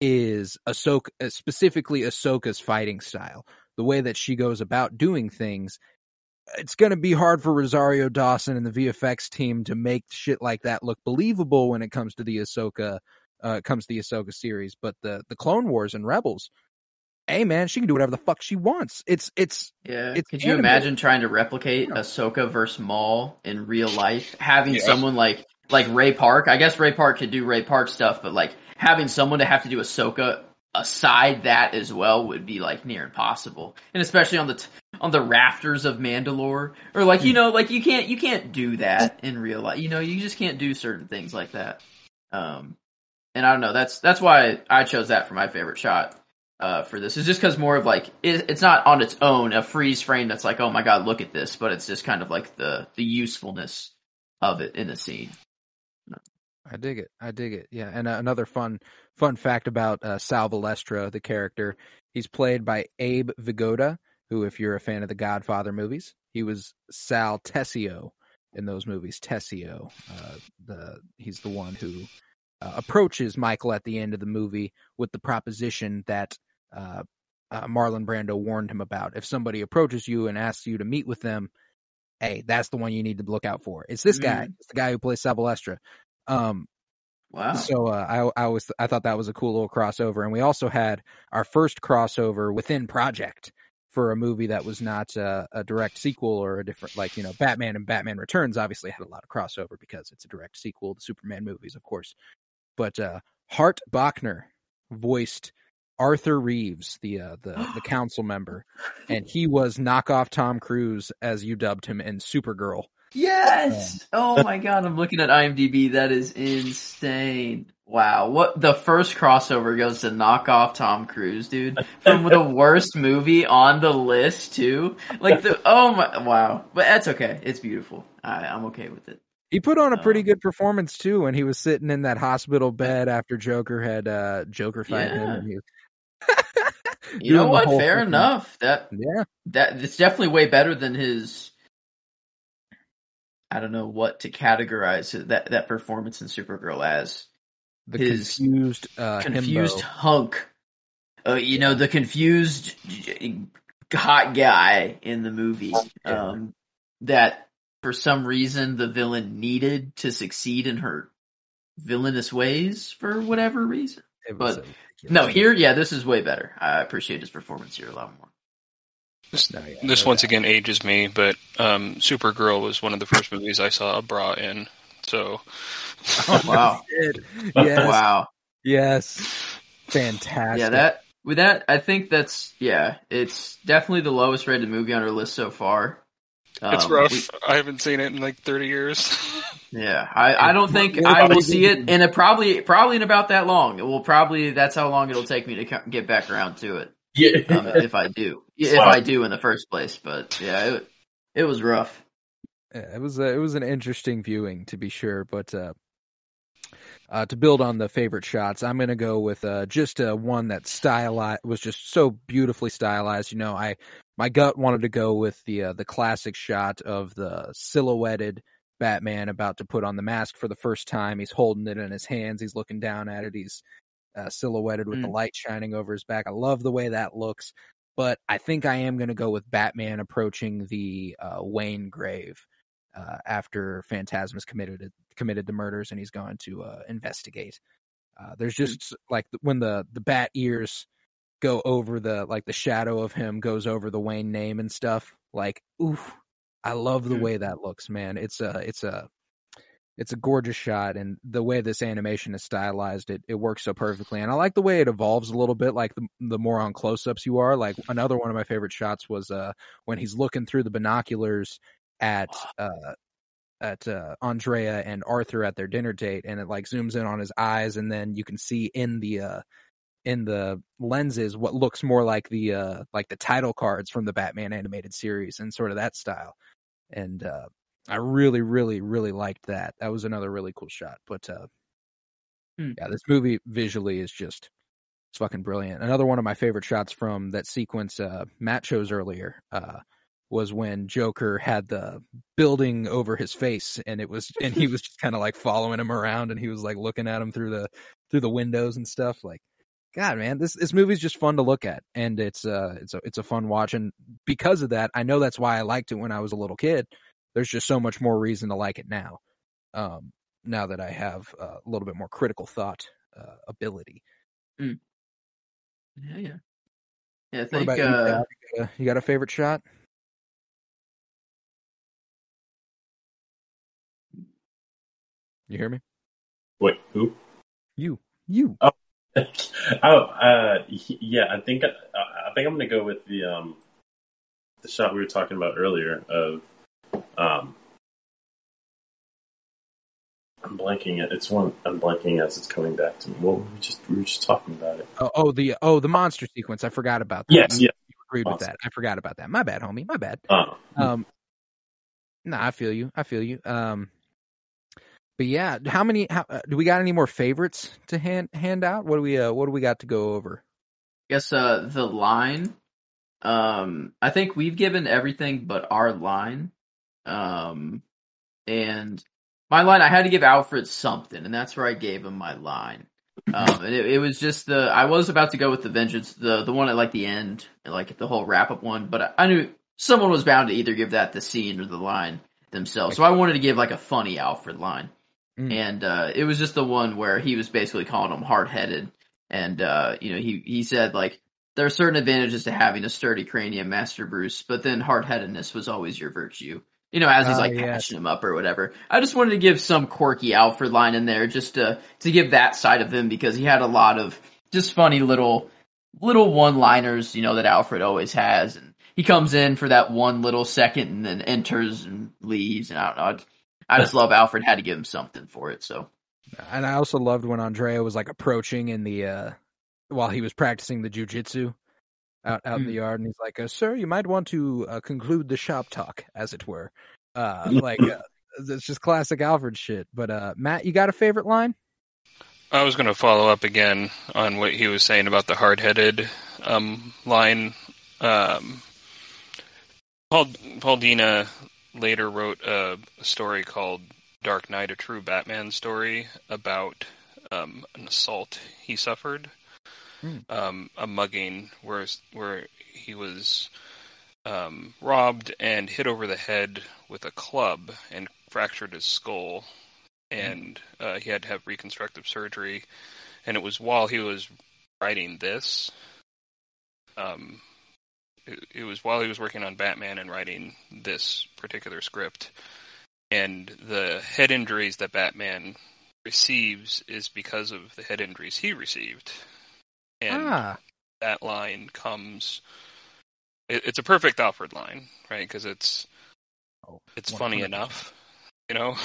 is Ahsoka, uh, specifically Ahsoka's fighting style. The way that she goes about doing things. It's going to be hard for Rosario Dawson and the VFX team to make shit like that look believable when it comes to the Ahsoka, uh, comes to the Ahsoka series. But the the Clone Wars and Rebels, hey man, she can do whatever the fuck she wants. It's it's Yeah. It's Could you animated. imagine trying to replicate Ahsoka versus Maul in real life? Having Yeah. someone like like Ray Park. I guess Ray Park could do Ray Park stuff, but like having someone to have to do Ahsoka aside that as well would be like near impossible. And especially on the t- on the rafters of Mandalore or like you know like you can't you can't do that in real life. You know, you just can't do certain things like that. Um and I don't know, that's that's why I chose that for my favorite shot uh, for this is just because more of like it, it's not on its own a freeze frame that's like oh my god look at this but it's just kind of like the the usefulness of it in a scene I dig it. I dig it. Yeah, and uh, another fun fun fact about uh, Sal Valestra, the character, he's played by Abe Vigoda, who, if you're a fan of the Godfather movies, he was Sal Tessio in those movies. Tessio, uh, the he's the one who uh, approaches Michael at the end of the movie with the proposition that uh, uh, Marlon Brando warned him about. If somebody approaches you and asks you to meet with them, hey, that's the one you need to look out for. It's this guy. It's the guy who plays Sal Valestra. Um, wow so uh, I I was I thought that was a cool little crossover, and we also had our first crossover within Project for a movie that was not uh, a direct sequel or a different like you know Batman and Batman Returns obviously had a lot of crossover because it's a direct sequel to Superman movies, of course. But uh, Hart Bochner voiced Arthur Reeves, the uh, the the council member, and he was knockoff Tom Cruise as you dubbed him in Supergirl. yes! Oh my god i'm looking at imdb. That is insane. Wow. What the first crossover goes to knock off tom cruise dude? From the worst movie on the list too? Like the oh my wow. But that's okay. It's beautiful. I, i'm okay with it. He put on a pretty Um, good performance too when he was sitting in that hospital bed after Joker had uh Joker fight him. And he, you know what fair fucking- enough that yeah, that it's definitely way better than his I don't know what to categorize that that performance in Supergirl as the His confused, uh, confused himbo. hunk. Uh, you know the confused hot guy in the movie. Um, that for some reason the villain needed to succeed in her villainous ways for whatever reason. It but- No, here, yeah, this is way better. I appreciate his performance here a lot more. This, No, yeah, this once doubt. again ages me, but um, Supergirl was one of the first movies I saw a bra in. So Oh, Wow. yes, Wow. yes, fantastic. Yeah, that with that, I think that's yeah, it's definitely the lowest rated movie on our list so far. It's Um, rough. we- I haven't seen it in like 30 years. yeah, I, I don't think Well, I will see it in a probably probably in about that long. It will probably that's how long it'll take me to get back around to it Yeah. um, if I do if I do in the first place. But yeah, it, it was rough. Yeah, it was a, it was an interesting viewing to be sure, but uh, uh, to build on the favorite shots, I'm gonna go with uh, just uh, one that stylized was just so beautifully stylized. You know, I my gut wanted to go with the uh, the classic shot of the silhouetted Batman about to put on the mask for the first time. He's holding it in his hands. He's looking down at it. He's uh, silhouetted with the Mm. light shining over his back. I love the way that looks. but I think I am going to go with Batman approaching the uh, Wayne grave uh, after Phantasma's committed committed the murders and he's going to uh, investigate. Uh, there's just like when the the bat ears go over the like the shadow of him goes over the Wayne name and stuff. Like, oof, I love the Hmm. way that looks, man. It's a it's a it's a gorgeous shot and the way this animation is stylized it it works so perfectly and i like the way it evolves a little bit like the, the more on close-ups you are like another one of my favorite shots was uh when he's looking through the binoculars at uh at uh andrea and arthur at their dinner date and it like zooms in on his eyes and then you can see in the uh in the lenses what looks more like the uh like the title cards from the batman animated series and sort of that style and uh I really, really, really liked that. That was another really cool shot. But uh Hmm. yeah, this movie visually is just it's fucking brilliant. Another one of my favorite shots from that sequence uh Matt chose earlier uh was when Joker had the building over his face and it was and he was just kind of like following him around and he was like looking at him through the through the windows and stuff like God, man, this this movie's just fun to look at, and it's uh it's a it's a fun watch, and because of that, I know that's why I liked it when I was a little kid there's just so much more reason to like it now. Um, now that I have uh, a little bit more critical thought uh, ability. Yeah, yeah. Yeah, I think you, uh, you got a favorite shot? You hear me? Wait, who? You, you. oh, uh, yeah. I think I think I'm gonna go with the um the shot we were talking about earlier of um. I'm blanking it. It's one I'm blanking as it's coming back to me. Well, we just we were just talking about it. Oh, oh, the oh the monster sequence. I forgot about that. Yes, You yeah. agreed with that. I forgot about that. My bad, homie. My bad. Uh, Um, no, I feel you. I feel you. Um, but yeah, how many? How, uh, do we got any more favorites to hand hand out? What do we uh What do we got to go over? I guess uh the line. Um, I think we've given everything but our line. Um, and my line, I had to give Alfred something, and that's where I gave him my line. Um, and it, it was just the I was about to go with the vengeance, the the one at like the end, like the whole wrap up one, but I, I knew someone was bound to either give that the scene or the line themselves. So I wanted to give like a funny Alfred line. Mm. And uh it was just the one where he was basically calling him hard headed and uh you know he he said like there are certain advantages to having a sturdy cranium, Master Bruce, but then hard headedness was always your virtue. You know, as he's Ah, like yes. patching him up or whatever. I just wanted to give some quirky Alfred line in there just to to give that side of him because he had a lot of just funny little little one liners, you know, that Alfred always has and he comes in for that one little second and then enters and leaves and I don't know. I just love Alfred had to give him something for it, so And I also loved when Andrea was like approaching in the uh while he was practicing the jujitsu out out in the yard, and he's like, uh, "Sir, you might want to uh, conclude the shop talk, as it were." Uh, like uh, it's just classic Alfred shit. But uh, Matt, you got a favorite line? I was going to follow up again on what he was saying about the hard-headed um, line. Um, Paul Paul Dini later wrote a, story called "Dark Knight: A True Batman Story" about um, an assault he suffered, Hmm. um, a mugging where where he was um, robbed and hit over the head with a club and fractured his skull, and uh, he had to have reconstructive surgery. And it was while he was writing this, um, it, it was while he was working on Batman and writing this particular script, and the head injuries that Batman receives is because of the head injuries he received, and ah, that line comes. It, it's a perfect Alfred line, right? Because it's Oh, it's funny 100%. enough, you know.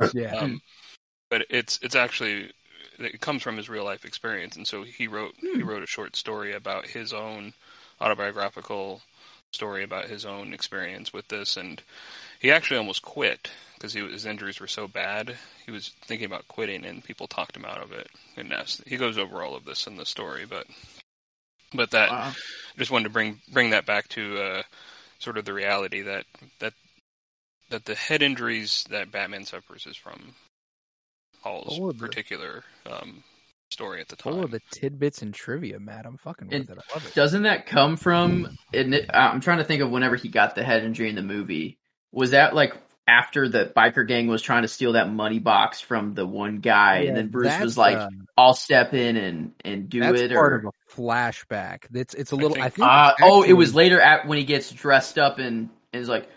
yeah. um, but it's it's actually it comes from his real life experience, and so he wrote he wrote a short story about his own autobiographical story about his own experience with this, and he actually almost quit because his injuries were so bad. He was thinking about quitting, and people talked him out of it. And that's, he goes over all of this in the story, but but that wow. just wanted to bring bring that back to uh, sort of the reality that that that the head injuries that Batman suffers is from Paul's Or particular um, story at the time. Full of the tidbits and trivia, Matt. I'm fucking with And it. I love it. Doesn't that come from? It, I'm trying to think of whenever he got the head injury in the movie. Was that like after the biker gang was trying to steal that money box from the one guy, and then Bruce was like, uh, "I'll step in and and do that's it." part Or of a flashback. It's it's a little. I think- think. uh, oh, it was later at when he gets dressed up and, and is like,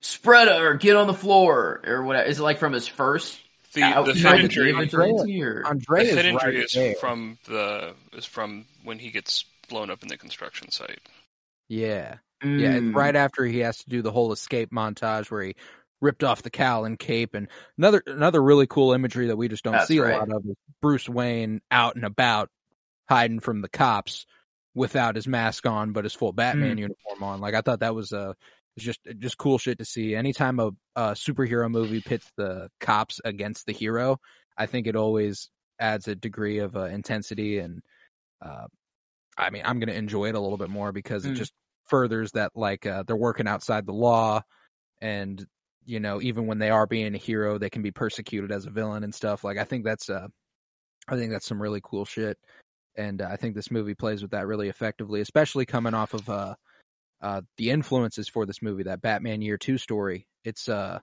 "Spread or get on the floor" or whatever. Is it like from his first? The out- the tried head injury, be a Andrea- the Andrea's head right injury is there. from the is from when he gets blown up in the construction site. Yeah, yeah. It's Mm. right after he has to do the whole escape montage where he ripped off the cowl and cape, and another another really cool imagery that we just don't That's see right. a lot of is Bruce Wayne out and about, hiding from the cops without his mask on, but his full Batman Mm. uniform on. Like I thought that was uh was just just cool shit to see. Anytime a, a superhero movie pits the cops against the hero, I think it always adds a degree of uh, intensity and uh, I mean, I'm going to enjoy it a little bit more because it Mm. just furthers that like uh, they're working outside the law and you know even when they are being a hero they can be persecuted as a villain and stuff like i think that's uh i think that's some really cool shit and uh, i think this movie plays with that really effectively especially coming off of uh the influences for this movie that batman year 2 story it's uh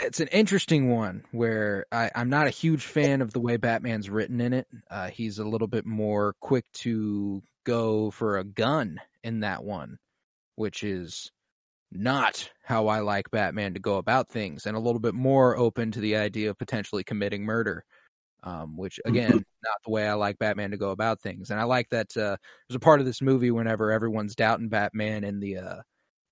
it's an interesting one where I, I'm not a huge fan of the way Batman's written in it. Uh, he's a little bit more quick to go for a gun in that one, which is not how I like Batman to go about things, and a little bit more open to the idea of potentially committing murder. Um, which again, not the way I like Batman to go about things. And I like that uh, there's a part of this movie whenever everyone's doubting Batman in the uh,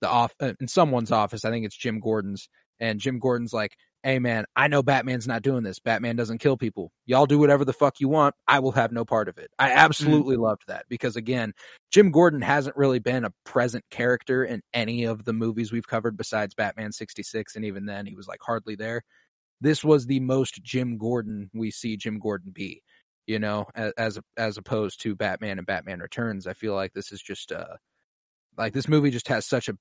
the off uh, in someone's office. I think it's Jim Gordon's, and Jim Gordon's like, "Hey man, I know Batman's not doing this. Batman doesn't kill people. Y'all do whatever the fuck you want. I will have no part of it." I absolutely loved that because again, Jim Gordon hasn't really been a present character in any of the movies we've covered besides Batman 66 and even then he was like hardly there. This was the most Jim Gordon we see Jim Gordon be, you know, as as, as opposed to Batman and Batman Returns. I feel like this is just uh like this movie just has such a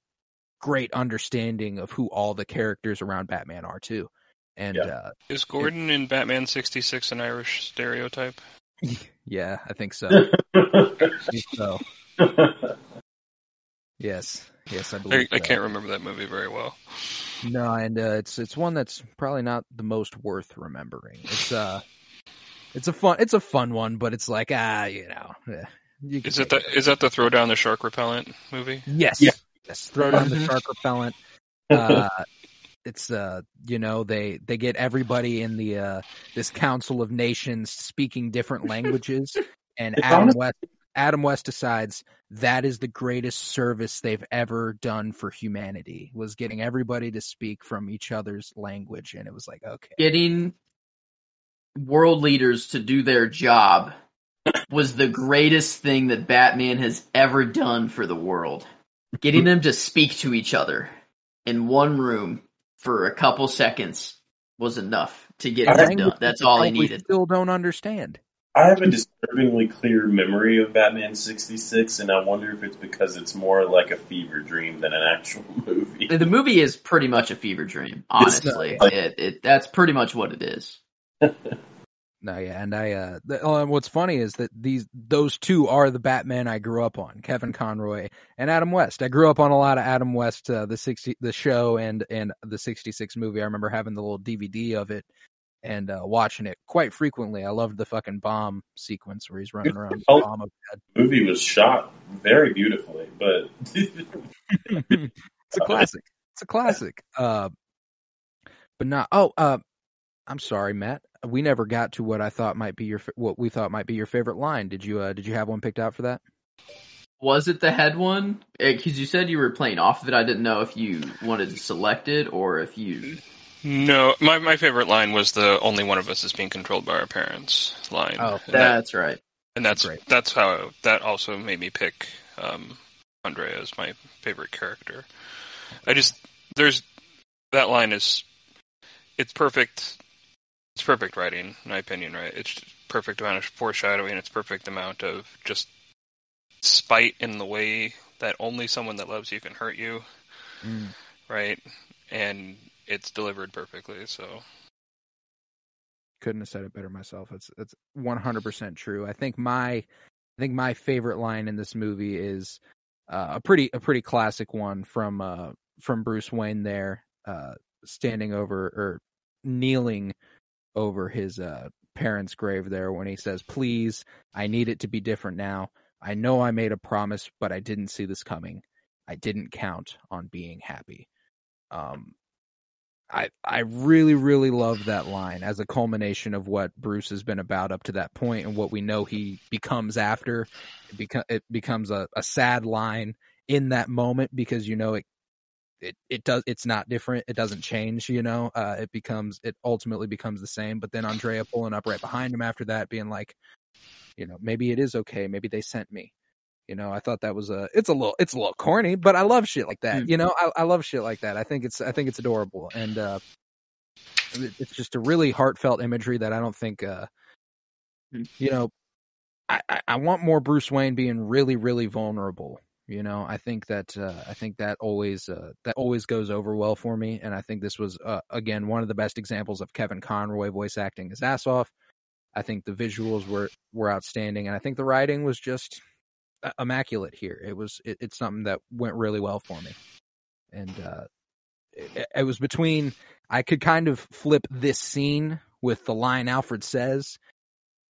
great understanding of who all the characters around Batman are too. And Yeah. uh Is Gordon in Batman sixty six an Irish stereotype? yeah, I think so. I think so. Yes. Yes, I I, believe I so. can't remember that movie very well. No, and uh, it's it's one that's probably not the most worth remembering. It's uh, it's a fun it's a fun one, but it's like ah, you know, eh, you Is it the is that the throw down the shark repellent movie? Yes, Yeah. yes. Throw down the Mhm. shark repellent. Uh, it's uh, you know, they they get everybody in the uh this Council of Nations speaking different languages, and It's Adam honest- West Adam West decides that is the greatest service they've ever done for humanity was getting everybody to speak from each other's language, and it was like okay, getting world leaders to do their job was the greatest thing that Batman has ever done for the world. Getting them to speak to each other in one room for a couple seconds was enough to get I it done. That's all he we needed. Still don't understand. I have a disturbingly clear memory of Batman 66, and I wonder if it's because it's more like a fever dream than an actual movie. The movie is pretty much a fever dream, honestly. not- It, it, that's pretty much what it is. No, yeah, and I uh, the, and what's funny is that these those two are the Batman I grew up on, Kevin Conroy and Adam West. I grew up on a lot of Adam West, uh, the sixty, the show, and and the sixty six movie. I remember having the little DVD of it and uh, watching it quite frequently. I loved the fucking bomb sequence where he's running around Oh. the bomb. overhead. The movie was shot very beautifully, but it's a classic. It's a classic. Uh, but not. Oh, uh, I'm sorry, Matt. We never got to what I thought might be your what we thought might be your favorite line. Did you? Uh, did you have one picked out for that? Was it the head one? Because you said you were playing off of it. I didn't know if you wanted to select it or if you. No, my my favorite line was the only one of us is being controlled by our parents line. Oh, and, that, That's right. and that's great. that's how that also made me pick um, Andrea as my favorite character. I just there's that line is it's perfect. It's perfect writing, in my opinion. Right? It's perfect amount of foreshadowing. It's perfect amount of just spite in the way that only someone that loves you can hurt you. right? And it's delivered perfectly. So couldn't have said it better myself. It's it's 100% true. I think my I think my favorite line in this movie is uh, a pretty a pretty classic one from uh, from Bruce Wayne there uh, standing over or kneeling over his uh, parents' grave there when he says, "Please, I need it to be different now. I know I made a promise, but I didn't see this coming. I didn't count on being happy." Um, I I really really love that line as a culmination of what Bruce has been about up to that point and what we know he becomes after. It, beco- it becomes a, a sad line in that moment because you know it it it does it's not different. It doesn't change you know? Uh it becomes it ultimately becomes the same. But then andrea pulling up right behind him after that being like you know maybe it is okay. Maybe they sent me you know i thought that was a it's a little it's a little corny but i love shit like that. You know I, I love shit like that. I think it's i think it's adorable. And uh it's just a really heartfelt imagery that i don't think uh you know I, I I want more Bruce Wayne being really, really vulnerable. You know, I think that uh, I think that always uh, that always goes over well for me, and I think this was uh, again one of the best examples of Kevin Conroy voice acting his ass off. I think the visuals were were outstanding, and I think the writing was just immaculate here. It was it, it's something that went really well for me, and uh, it, it was between I could kind of flip this scene with the line Alfred says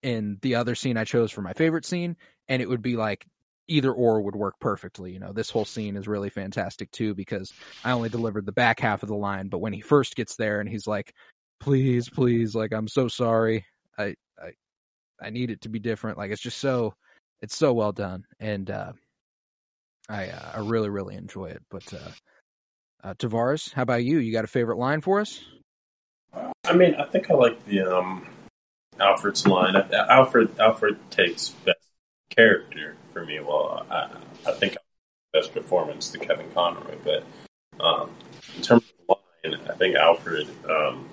and the other scene I chose for my favorite scene, and it would be like either or would work perfectly. You know, this whole scene is really fantastic too because I only delivered the back half of the line, but when he first gets there and he's like, "Please, please, like I'm so sorry. I I I need it to be different." Like it's just so it's so well done, and uh, I uh, I really really enjoy it. But uh, uh, Tavares, how about you? You got a favorite line for us? I mean, I think I like the um, Alfred's line. Alfred Alfred takes best character for me. Well, I, I think best performance to Kevin Conroy, but um, in terms of line, I think Alfred, um,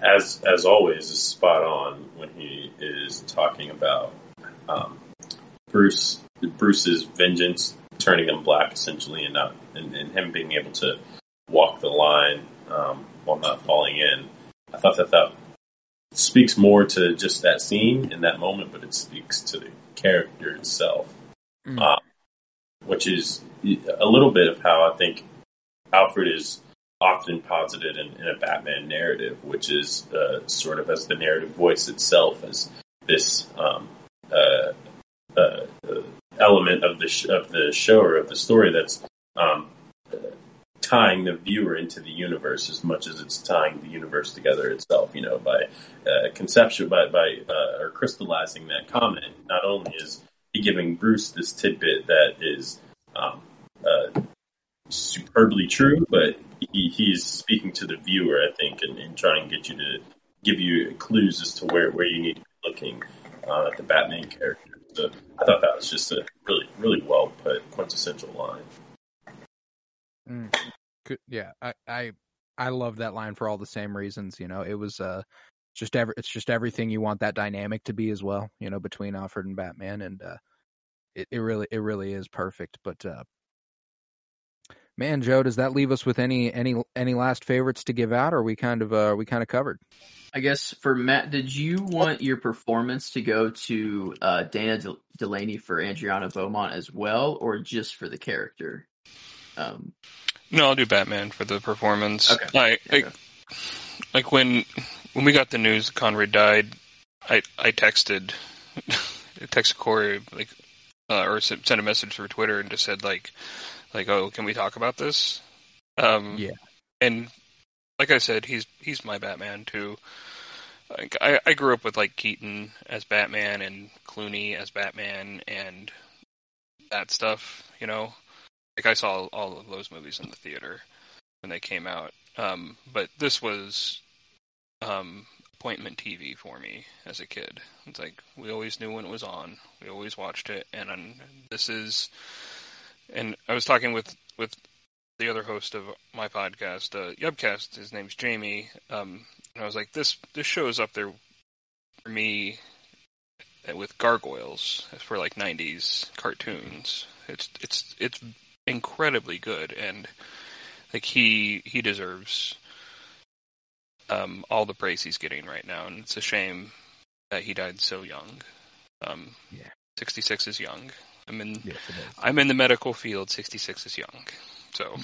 as as always, is spot on when he is talking about um, Bruce Bruce's vengeance turning him black essentially, and not and, and him being able to walk the line um, while not falling in. I thought that that speaks more to just that scene in that moment, but it speaks to the character itself, Mm. uh, which is a little bit of how I think Alfred is often posited in, in a Batman narrative, which is uh, sort of as the narrative voice itself, as this um, uh, uh, element of the sh- of the show or of the story that's um, tying the viewer into the universe as much as it's tying the universe together itself. You know, by uh, conceptual by by uh, or crystallizing that comment. Not only is he giving Bruce this tidbit that is um, uh, superbly true, but he, he's speaking to the viewer, I think, and, and trying to get you to give you clues as to where, where you need to be looking uh, at the Batman character. I thought that was just a really, really well put, quintessential line. Mm. Yeah, I, I I love that line for all the same reasons. You know, it was uh just every it's just everything you want that dynamic to be as well. You know, between Alfred and Batman, and uh, it it really it really is perfect. But uh, man, Joe, does that leave us with any any any last favorites to give out? Or are we kind of uh are we kind of covered? I guess for Matt, did you want your performance to go to uh, Dana Del- Delany for Adriana Beaumont as well, or just for the character? Um, No, I'll do Batman for the performance. Okay. I, I Okay. like when when we got the news that Conrad died. I I texted I texted Corey like uh, or sent sent a message through Twitter and just said like like oh can we talk about this? Um, Yeah. and like I said, he's he's my Batman too. Like I, I grew up with like Keaton as Batman and Clooney as Batman and that stuff, you know. Like I saw all of those movies in the theater when they came out. Um, but this was um, appointment TV for me as a kid. It's like we always knew when it was on. We always watched it, and um, this is. And I was talking with with the other host of my podcast, uh, Yubcast. His name's Jamie. Um, and I was like, this this show is up there for me with Gargoyles for like '90s cartoons. It's it's it's incredibly good, and like he he deserves um, all the praise he's getting right now, and it's a shame that he died so young. Um, Yeah. 66 is young. I'm in. Yes. I'm in the medical field. 66 is young. So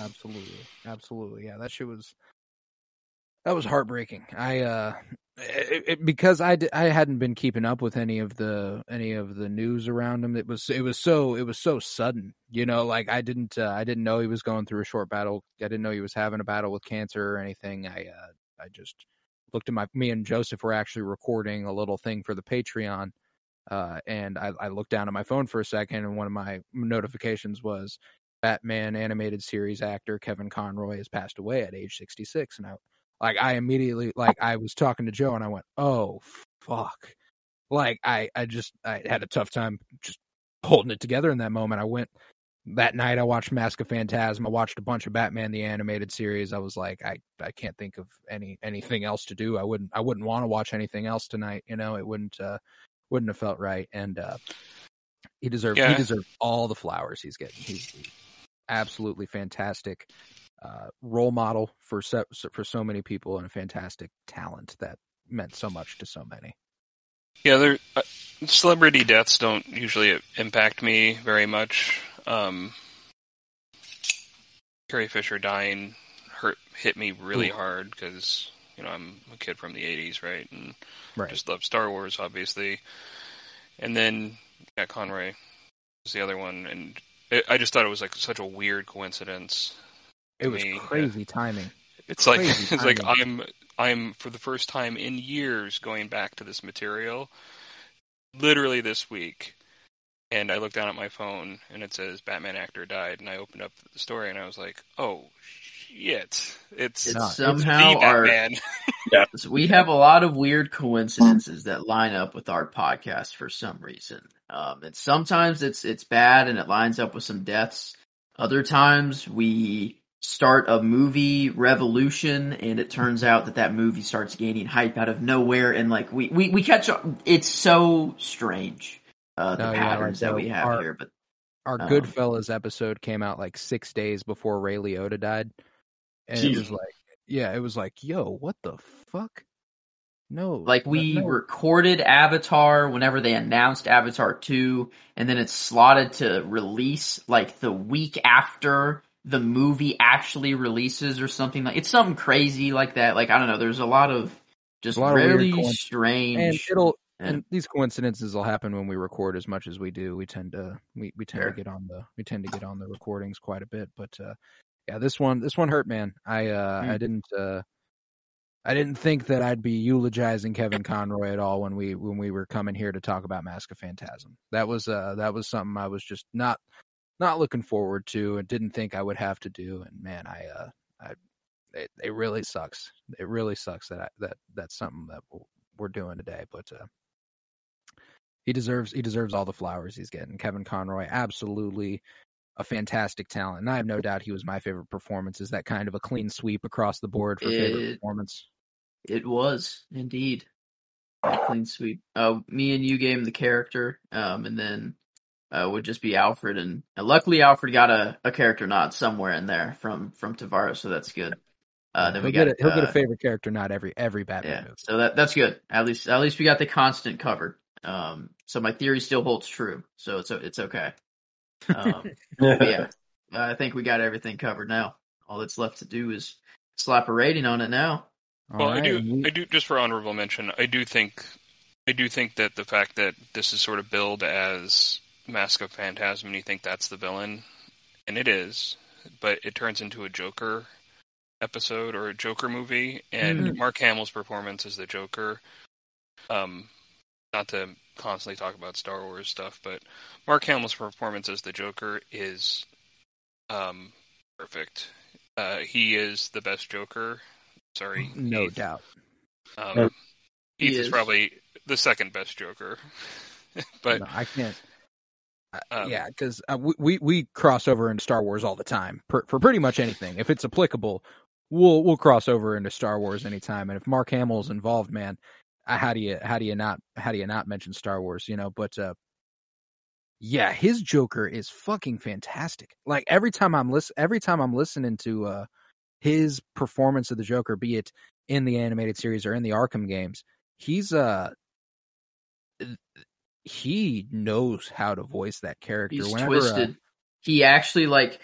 Absolutely, absolutely. Yeah, that shit was that was heartbreaking. I uh, it, it, because I I hadn't been keeping up with any of the any of the news around him. It was it was so it was so sudden. You know, like I didn't uh, I didn't know he was going through a short battle. I didn't know he was having a battle with cancer or anything. I uh, I just looked at my me and Joseph were actually recording a little thing for the Patreon. Uh, and I, I looked down at my phone for a second, and one of my notifications was Batman animated series actor Kevin Conroy has passed away at age 66 and I like I immediately like I was talking to Joe and I went, "Oh fuck." Like I I just I had a tough time just holding it together in that moment. I went that night I watched Mask of Phantasm. I watched a bunch of Batman the animated series. I was like I I can't think of any anything else to do. I wouldn't I wouldn't want to watch anything else tonight, you know. It wouldn't uh wouldn't have felt right and uh he deserved he deserved all the flowers he's getting. He's absolutely fantastic uh, role model for so, for so many people and a fantastic talent that meant so much to so many. yeah, there uh, celebrity deaths don't usually impact me very much. Um, Carrie Fisher dying hurt hit me really Ooh. hard because you know I'm a kid from the '80s, right? And Right. just love Star Wars, obviously. And then yeah, Conroy was the other one, and it, I just thought it was like such a weird coincidence. it was me, yeah. crazy timing. It's like Crazy it's like. I'm I'm for the first time in years going back to this material, literally this week. And I looked down at my phone and it says Batman actor died, and I opened up the story and I was like, oh shit, it's, It's No, it's somehow the our Batman. So we have a lot of weird coincidences that line up with our podcast for some reason. Um, and sometimes it's it's bad and it lines up with some deaths. Other times we start a movie revolution and it turns out that that movie starts gaining hype out of nowhere and like we we, we catch up. It's so strange uh, the No, yeah, patterns that uh, we have our- here. But Our Um, Goodfellas episode came out like six days before Ray Liotta died, and it was like, yeah, it was like, yo, what the fuck? No, Like we no, recorded Avatar whenever they announced Avatar 2 and then it's slotted to release like the week after the movie actually releases or something like it's something crazy like that. Like I don't know, there's a lot of just lot really coinc- strange and it'll and these coincidences will happen when we record as much as we do. We tend to we, we tend Sure. to get on the we tend to get on the recordings quite a bit. But uh yeah, this one this one hurt, man. I uh Hmm. I didn't uh I didn't think that I'd be eulogizing Kevin Conroy at all when we when we were coming here to talk about Mask of Phantasm. That was uh that was something I was just not not looking forward to and didn't think I would have to do. And man, I uh I it, it really sucks. It really sucks that I, that that's something that we're doing today. But uh, he deserves he deserves all the flowers he's getting. Kevin Conroy, absolutely a fantastic talent, and I have no doubt he was my favorite performance. Is that kind of a clean sweep across the board for favorite performance? It was indeed a clean sweep. Uh, me and you gave him the character, um, and then uh, would just be Alfred, and, and luckily Alfred got a, a character nod somewhere in there from from Tavares, so that's good. Uh, then he'll we get got a, he'll get uh, a favorite character not every every Batman yeah, movie. so that that's good. At least at least we got the constant covered. Um, so my theory still holds true. So it's it's okay. Um, yeah, I think we got everything covered now. All that's left to do is slap a rating on it now. Well, I do. I do. Just for honorable mention, I do think, I do think that the fact that this is sort of billed as Mask of Phantasm, and you think that's the villain, and it is, but it turns into a Joker episode or a Joker movie, and Mhm. Mark Hamill's performance as the Joker. Um, not to constantly talk about Star Wars stuff, but Mark Hamill's performance as the Joker is, um, perfect. Uh, he is the best Joker. Sorry, no Heath. doubt. Um, Yeah. He Heath is. is. probably the second best Joker, but No, I can't. Um, yeah, because uh, we, we we cross over into Star Wars all the time per, for pretty much anything. If it's applicable, we'll we'll cross over into Star Wars anytime. And if Mark Hamill's involved, man, how do you how do you not how do you not mention Star Wars? You know, but uh, yeah, his Joker is fucking fantastic. Like every time I'm listen every time I'm listening to uh his performance of the Joker, be it in the animated series or in the Arkham games, he's uh he knows how to voice that character. He's Whenever, uh, twisted. he actually like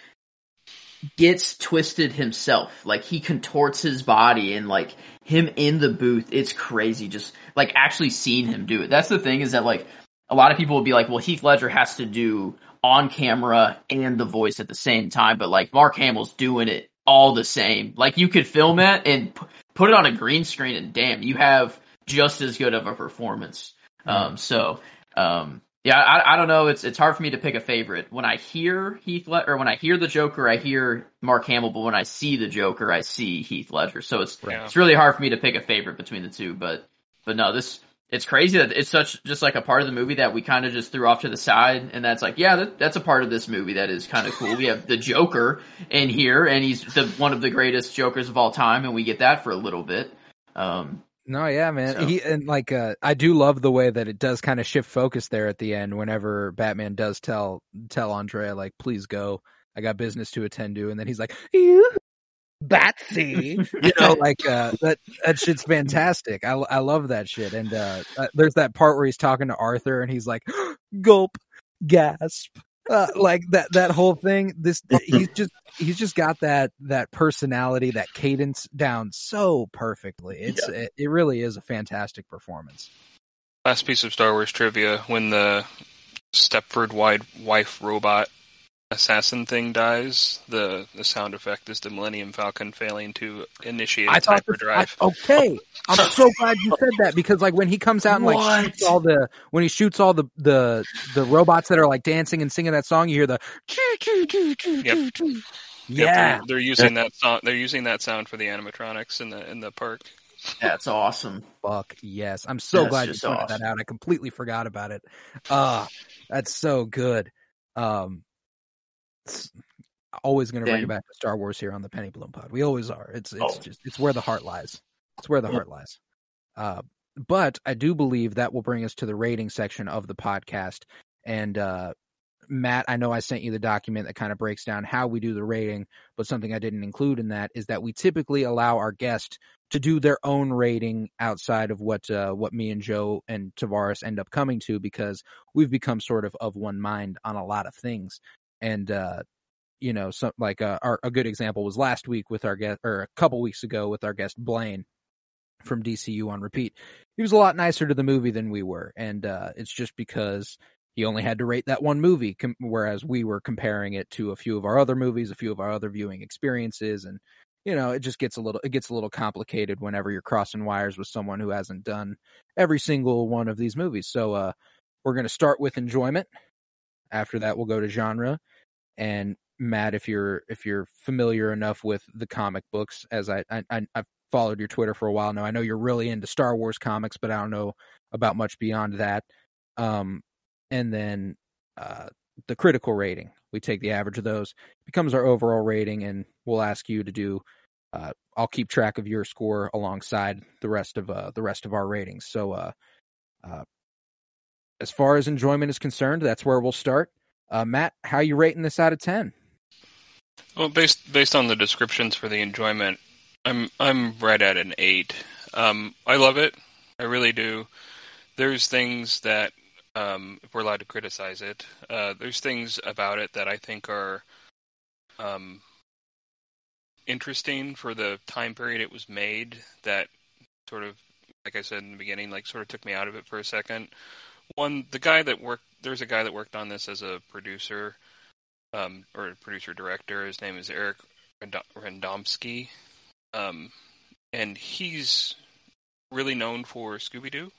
gets twisted himself. Like he contorts his body and like him in the booth, it's crazy. Just like actually seeing him do it. That's the thing is that like a lot of people would be like, well, Heath Ledger has to do on camera and the voice at the same time, but like Mark Hamill's doing it all the same. Like you could film it and p- put it on a green screen and damn, you have just as good of a performance. Um, so, um, yeah, I, I don't know. It's it's hard for me to pick a favorite. When I hear Heath Ledger, or when I hear the Joker, I hear Mark Hamill. But when I see the Joker, I see Heath Ledger. So it's Yeah. it's really hard for me to pick a favorite between the two. But but no, this it's crazy that it's such just like a part of the movie that we kind of just threw off to the side, and that's like yeah, that, that's a part of this movie that is kind of cool. We have the Joker in here, and he's the one of the greatest Jokers of all time, and we get that for a little bit. Um, No, yeah, man. So- He and like uh I do love the way that it does kind of shift focus there at the end whenever Batman does tell tell Andrea like please go. I got business to attend to and then he's like you Batsy. you know like uh that that shit's fantastic. I I love that shit and uh, uh there's that part where he's talking to Arthur and he's like gulp gasp. Uh, like that that whole thing this he's just he's just got that that personality that cadence down so perfectly. It's it, it really is a fantastic performance. Last piece of Star Wars trivia: when the Stepford wide wife robot assassin thing dies, the the sound effect is the Millennium Falcon failing to initiate i its thought this, I, hyperdrive. okay i'm so glad you said that because like when he comes out and like shoots all the when he shoots all the the the robots that are like dancing and singing that song you hear the Yep. Yep, yeah they're, they're using that sound. They're using that sound for the animatronics in the in the park. that's awesome. fuck yes i'm so That's glad you just pointed awesome. that out i completely forgot about it ah that's so good um it's always going to bring it back to star wars here on the penny bloom pod. We always are. It's it's Oh. just it's where the heart lies. It's where the heart lies. Uh but i do believe that will bring us to the rating section of the podcast. And uh Matt, I know I sent you the document that kind of breaks down how we do the rating, but something I didn't include in that is that we typically allow our guest to do their own rating outside of what uh, what me and Joe and Tavares end up coming to because we've become sort of of one mind on a lot of things. And uh, you know, some like uh, our, a good example was last week with our guest, or a couple weeks ago with our guest Blaine from DCU on repeat. He was a lot nicer to the movie than we were, and uh, it's just because he only had to rate that one movie, com- whereas we were comparing it to a few of our other movies, a few of our other viewing experiences, and you know, it just gets a little it gets a little complicated whenever you're crossing wires with someone who hasn't done every single one of these movies. So uh, we're going to start with enjoyment. After that, we'll go to genre. And Matt, if you're if you're familiar enough with the comic books, as I, I I've followed your Twitter for a while now, I know you're really into Star Wars comics, but I don't know about much beyond that. Um, and then uh, the critical rating. We take the average of those, becomes our overall rating, and we'll ask you to do. Uh, I'll keep track of your score alongside the rest of uh, the rest of our ratings. So, uh, uh, as far as enjoyment is concerned, that's where we'll start. Uh, Matt, how you rating this out of ten? Well, based based on the descriptions for the enjoyment, I'm I'm right at an eight. Um, I love it. I really do. There's things that, um, if we're allowed to criticize it, uh, there's things about it that I think are um, interesting for the time period it was made. That sort of, like I said in the beginning, like sort of took me out of it for a second. One, the guy that worked, there's a guy that worked on this as a producer um, or producer director. His name is Eric Rand- Randomsky, um, and he's really known for Scooby Doo.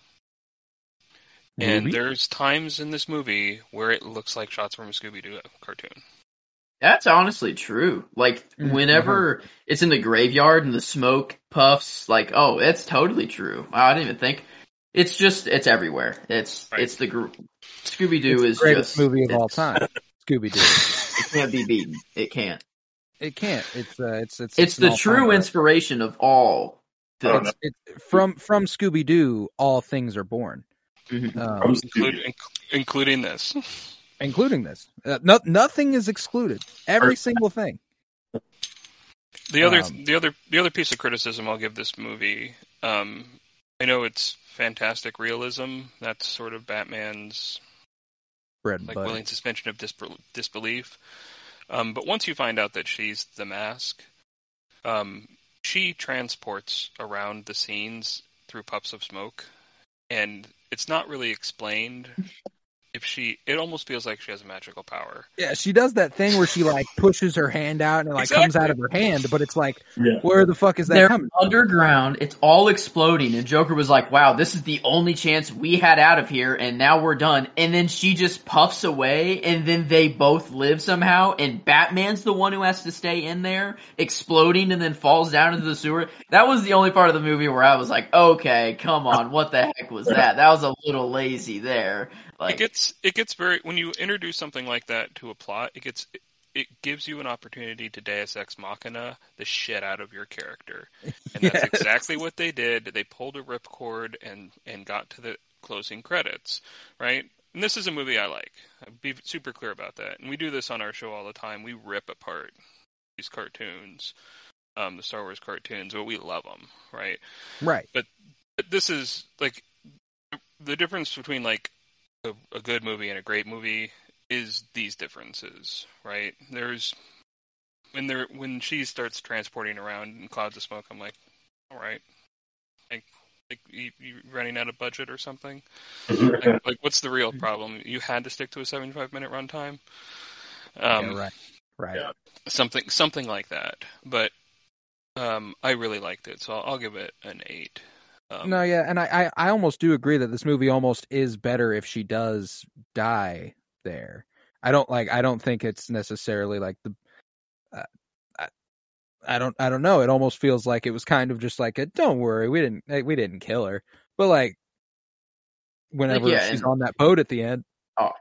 And Movie? there's times in this movie where it looks like shots from a Scooby Doo cartoon. That's honestly true. Like Mhm. whenever it's in the graveyard and the smoke puffs, like oh, it's totally true. Wow, I didn't even think. It's just it's everywhere. It's Right. it's the gr- Scooby Doo is the greatest just movie of all time. Scooby Doo. It can't be beaten. It can't. It can't. It's uh, it's it's It's the all-time true record. inspiration of all. It's, it's from from Scooby Doo. All things are born, Mhm. um, From Include, Scooby. inc- including this. including this. Uh, no, nothing is excluded. Every Perfect. single thing. The other, Um, the other, the other piece of criticism I'll give this movie. Um, I know it's fantastic realism. That's sort of Batman's bread and like butter. willing suspension of disbel- disbelief. Um, but once you find out that she's the mask, um, she transports around the scenes through puffs of smoke, and it's not really explained if she. It almost feels like she has a magical power. Yeah, she does that thing where she like pushes her hand out and it like comes out of her hand, but it's like, Yeah. where the fuck is that They're coming? underground. It's all exploding, and Joker was like, "Wow, this is the only chance we had out of here, and now we're done." And then she just puffs away, and then they both live somehow. And Batman's the one who has to stay in there, exploding, and then falls down into the sewer. That was the only part of the movie where I was like, "Okay, come on, what the heck was that?" That was a little lazy there. Like, it gets it gets very when you introduce something like that to a plot, it gets it gives you an opportunity to Deus Ex Machina the shit out of your character, and that's Yes. exactly what they did. They pulled a ripcord and and got to the closing credits, right? And this is a movie I like. I'll be super clear about that. And we do this on our show all the time. We rip apart these cartoons, um, the Star Wars cartoons, but we love them, right? Right. But this is like the difference between like a, a good movie and a great movie is these differences, right? There's when there when she starts transporting around in clouds of smoke, I'm like, all right, like like you, you running out of budget or something. Like, like what's the real problem? You had to stick to a 75 minute runtime. Um, yeah, right. Right. yeah. something something like that. But um, I really liked it, so I'll, I'll give it an eight. Um, No, yeah, and I, I, I almost do agree that this movie almost is better if she does die there. I don't like. I don't think it's necessarily like the. Uh, I, I don't. I don't know. It almost feels like it was kind of just like a. Don't worry, we didn't. like, We didn't kill her, but like, whenever yeah, she's and- on that boat at the end. Oh,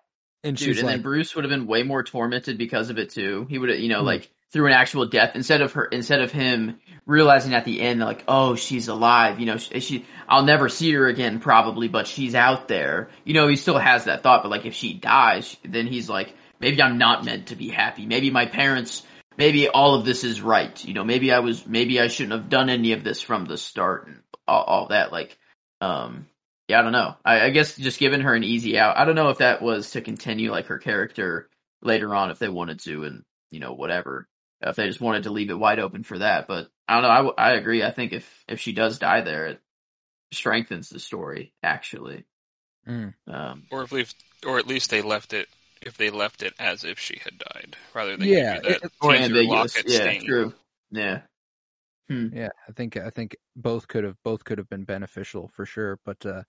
and Dude, and like, then Bruce would have been way more tormented because of it too. He would have, you know, Hmm. like through an actual death instead of her, instead of him realizing at the end, like, oh, she's alive. You know, she, she, I'll never see her again, probably, but she's out there. You know, he still has that thought, but like, if she dies, then he's like, maybe I'm not meant to be happy. Maybe my parents, maybe all of this is right. You know, maybe I was, maybe I shouldn't have done any of this from the start and all, all that. Like, um, yeah, I don't know. I, I guess just giving her an easy out. I don't know if that was to continue like her character later on, if they wanted to, and you know whatever. If they just wanted to leave it wide open for that, but I don't know. I, w- I agree. I think if if she does die there, it strengthens the story actually. Mm. Um, or if least, or at least they left it if they left it as if she had died, rather than Yeah, you that it- or ambiguous. Yeah, sting. true. Yeah. Yeah, I think I think both could have both could have been beneficial for sure. But uh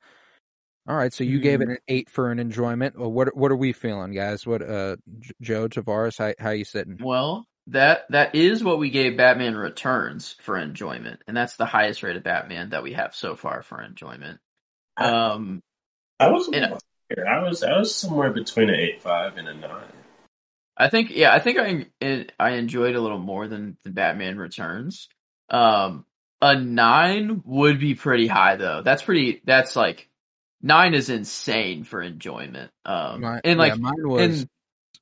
all right, so you gave it Mhm. an eight for an enjoyment. Well, what what are we feeling, guys? What uh J- Joe Tavares, how how you sitting? Well, that that is what we gave Batman Returns for enjoyment, and that's the highest rated Batman that we have so far for enjoyment. Um, I was And- I was I was somewhere between an eight five and a nine. I think yeah, I think I I enjoyed a little more than the Batman Returns. Um, a nine would be pretty high though. That's pretty. That's like nine is insane for enjoyment. Um, My- and like yeah, mine was and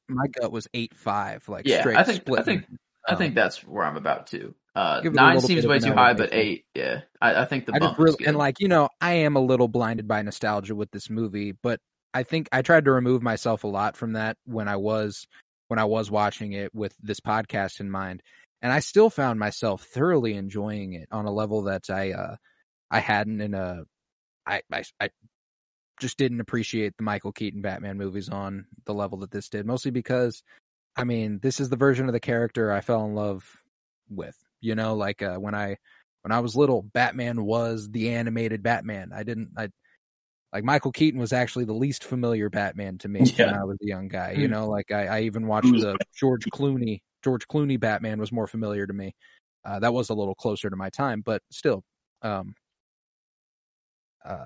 my gut was eight five, like Yeah, straight I think- I split. think- I think that's where I'm about to. Uh, Give it a nine seems way too high, but eight, yeah, I, I think the I bump really and like you know I am a little blinded by nostalgia with this movie, but I think I tried to remove myself a lot from that when I was when I was watching it with this podcast in mind, and I still found myself thoroughly enjoying it on a level that I uh I hadn't in a I I, I just didn't appreciate the Michael Keaton Batman movies on the level that this did, mostly because I mean this is the version of the character I fell in love with. You know, like uh, when I when I was little, Batman was the animated Batman. I didn't I like Michael Keaton was actually the least familiar Batman to me when I was a young guy. You Hmm. know, like I, I even watched the George Clooney George Clooney Batman was more familiar to me. Uh, that was a little closer to my time, but still, um, uh,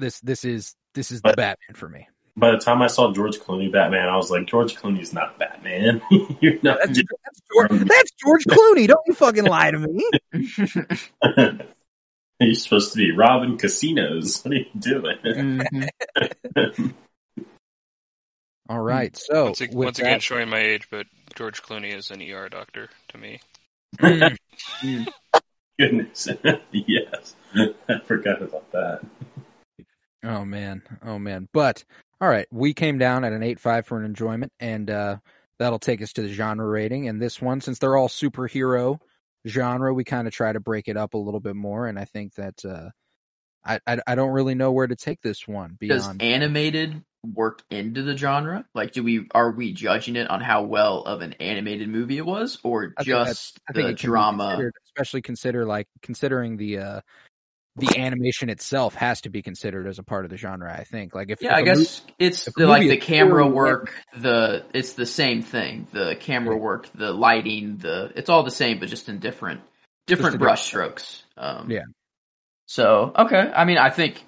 this this is this is the But- Batman for me. By the time I saw George Clooney Batman, I was like, George Clooney's not Batman. You're not. That's, that's, George, that's George Clooney. Don't you fucking lie to me. You're supposed to be robbing casinos. What are you doing? Mhm. All right, so once, ag- with once again, that- showing my age, but George Clooney is an ER doctor to me. Mm. Goodness, yes, I forgot about that. Oh man, oh man. But all right, we came down at an eight five for an enjoyment, and uh, that'll take us to the genre rating. And this one, since they're all superhero genre, we kind of try to break it up a little bit more. And I think that uh, I, I I don't really know where to take this one Does beyond. animated work into the genre? Like, do we are we judging it on how well of an animated movie it was, or I just I the drama? especially consider like considering the uh, the animation itself has to be considered as a part of the genre. I think like if Yeah, if I a movie- guess it's the, like the camera poorly work, the it's the same thing. The camera work, the lighting, the it's all the same, but just in different different brush strokes. Um, Yeah. So okay, I mean, I think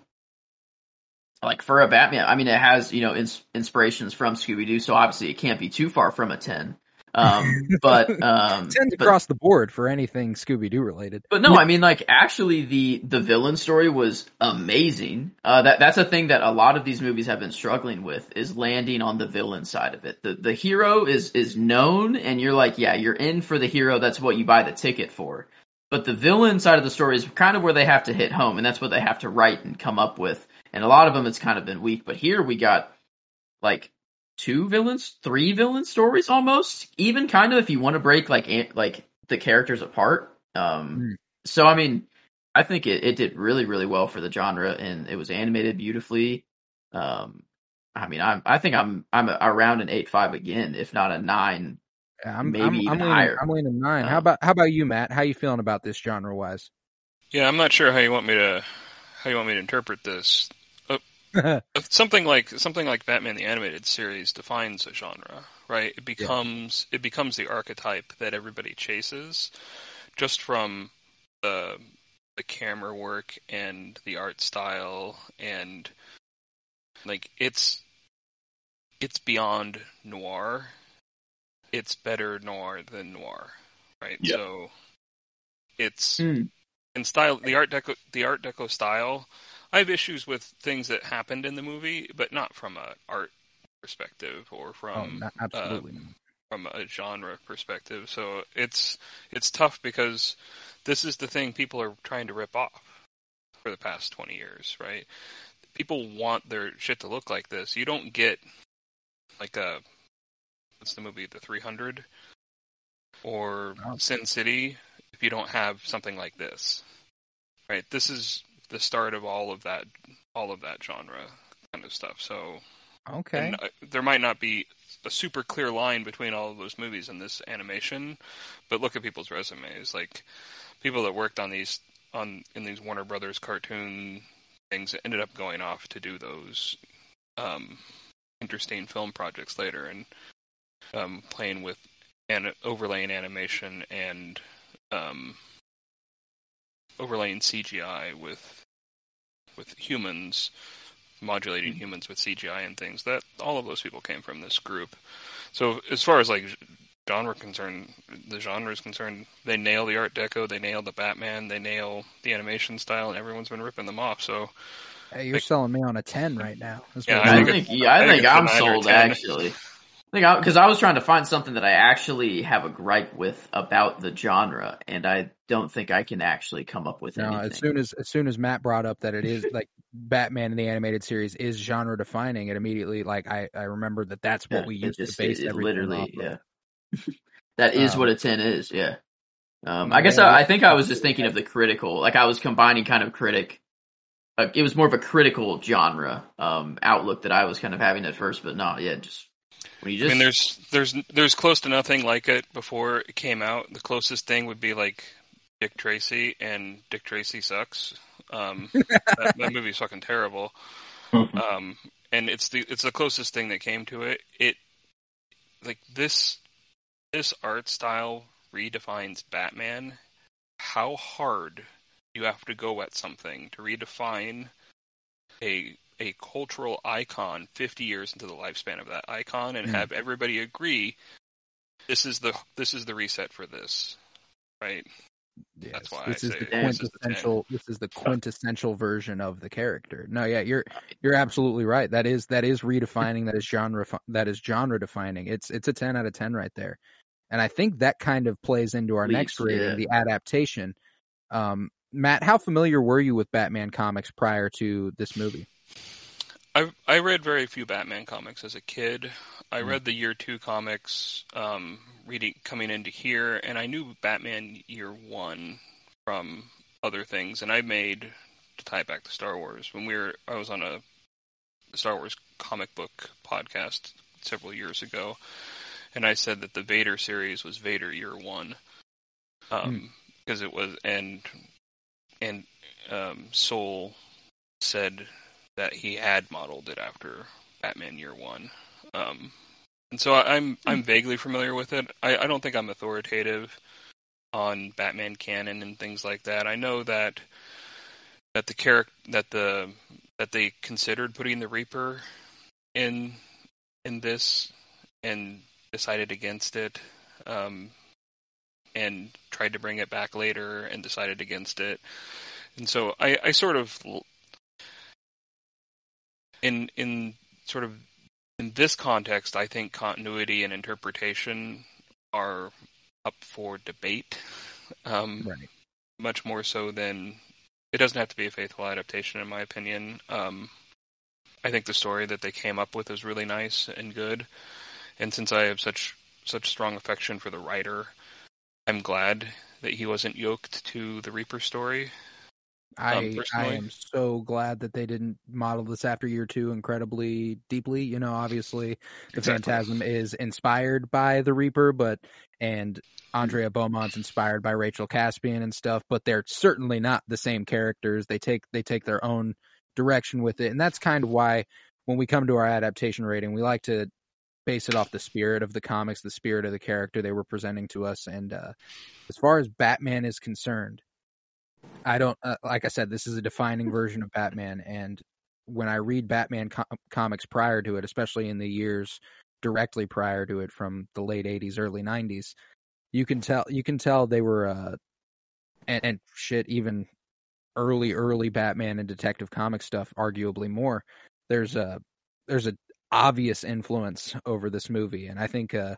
like for a Batman, I mean, it has you know ins- inspirations from Scooby Doo, so obviously it can't be too far from a ten. Um, but um, tends but- across the board for anything Scooby Doo related. but no, I mean, like actually, the the villain story was amazing. Uh, that that's a thing that a lot of these movies have been struggling with is landing on the villain side of it. The the hero is is known, and you're like, yeah, you're in for the hero. That's what you buy the ticket for. But the villain side of the story is kind of where they have to hit home, and that's what they have to write and come up with. And a lot of them, it's kind of been weak. But here we got like two villains, three villain stories almost. Even kind of if you want to break like like the characters apart. Um, Mm. so I mean, I think it, it did really really well for the genre, and it was animated beautifully. Um, I mean, I'm I think I'm I'm around an eight five again, if not a nine. Yeah, I'm, Maybe I'm, even I'm leaning, higher. I'm leaning nine. how Um, about how about you, Matt? How you feeling about this genre wise? Yeah, I'm not sure how you want me to how you want me to interpret this. Something like something like Batman the animated series defines a genre, right? It becomes it becomes the archetype that everybody chases, just from the the camera work and the art style and like it's it's beyond noir. It's better noir than noir, right? Yeah. So it's Hmm. in style the art deco the art deco style i have issues with things that happened in the movie but not from a art perspective or oh, from not, uh, absolutely. not. from a genre perspective so it's it's tough because this is the thing people are trying to rip off for the past 20 years right people want their shit to look like this you don't get like a what's the movie the 300 or Oh. sin city if you don't have something like this right this is the start of all of that all of that genre kind of stuff so Okay. and, uh, there might not be a super clear line between all of those movies and this animation, but look at people's resumes. Like people that worked on these on in these Warner Brothers cartoon things ended up going off to do those um, interesting film projects later and um, playing with and overlaying animation and um, overlaying CGI with with humans modulating mm-hmm. humans with CGI and things. That all of those people came from this group. So as far as like genre concerned, the genre is concerned, they nail the Art Deco, they nail the Batman, they nail the animation style, and everyone's been ripping them off. So Hey, you're selling me on a ten right now. That's Yeah, I I I'm- think think, yeah, I I think think it's a I'm sold actually. I because I, was trying to find something that I actually have a gripe with about the genre, and I don't think I can actually come up with No, anything. as soon as as soon as Matt brought up that it is like Batman in the animated series is genre defining, it immediately like I I remember that that's what Yeah, we used just- to base it- it everything literally, off yeah. that is Um, what a ten is. Yeah. Um, I guess I, I think I was just thinking of the critical, like I was combining kind of critic. Uh, it was more of a critical genre um, outlook that I was kind of having at first, but no, yeah, just just I mean, there's there's there's close to nothing like it before it came out. The closest thing would be like Dick Tracy, and Dick Tracy sucks. Um, that, that movie's fucking terrible. Um, and it's the it's the closest thing that came to it. It like this this art style redefines Batman. How hard you have to go at something to redefine a a cultural icon 50 years into the lifespan of that icon and Hmm. have everybody agree this is the this is the reset for this right Yes, That's why this I is say the this is the 10. quintessential. This is the quintessential version of the character. No, yeah, you're you're absolutely right. That is that is redefining. That is genre. That is genre defining. It's it's a ten out of ten right there. and I think that kind of plays into our next Leaps, rating, yeah. the adaptation. Um, Matt, how familiar were you with Batman comics prior to this movie? I I read very few Batman comics as a kid. I Mm. read the year two comics, um, reading coming into here, and I knew Batman year one from other things. And I made to tie it back to Star Wars when we were I was on a Star Wars comic book podcast several years ago, and I said that the Vader series was Vader year one, because it was and and um, Soul said that he had modeled it after Batman Year One. Um, and so I, I'm I'm vaguely familiar with it. I, I don't think I'm authoritative on Batman canon and things like that. I know that that the character that the that they considered putting the Reaper in in this and decided against it. Um, and tried to bring it back later and decided against it. And so I, I sort of in in sort of in this context, I think continuity and interpretation are up for debate. Um, Right. Much more so than it doesn't have to be a faithful adaptation, in my opinion. Um, I think the story that they came up with is really nice and good. And since I have such such strong affection for the writer, I'm glad that he wasn't yoked to the Reaper story. I I am so glad that they didn't model this after year two incredibly deeply. You know, obviously the Exactly. Phantasm is inspired by the Reaper, but and Andrea Beaumont's inspired by Rachel Caspian and stuff, but they're certainly not the same characters. They take they take their own direction with it, and that's kind of why when we come to our adaptation rating, we like to base it off the spirit of the comics, the spirit of the character they were presenting to us. And uh, as far as Batman is concerned, I don't uh, like I said this is a defining version of Batman and when I read Batman com- comics prior to it especially in the years directly prior to it from the late 80s early 90s you can tell you can tell they were uh and, and shit even early early Batman and detective comic stuff arguably more there's a there's a obvious influence over this movie and I think uh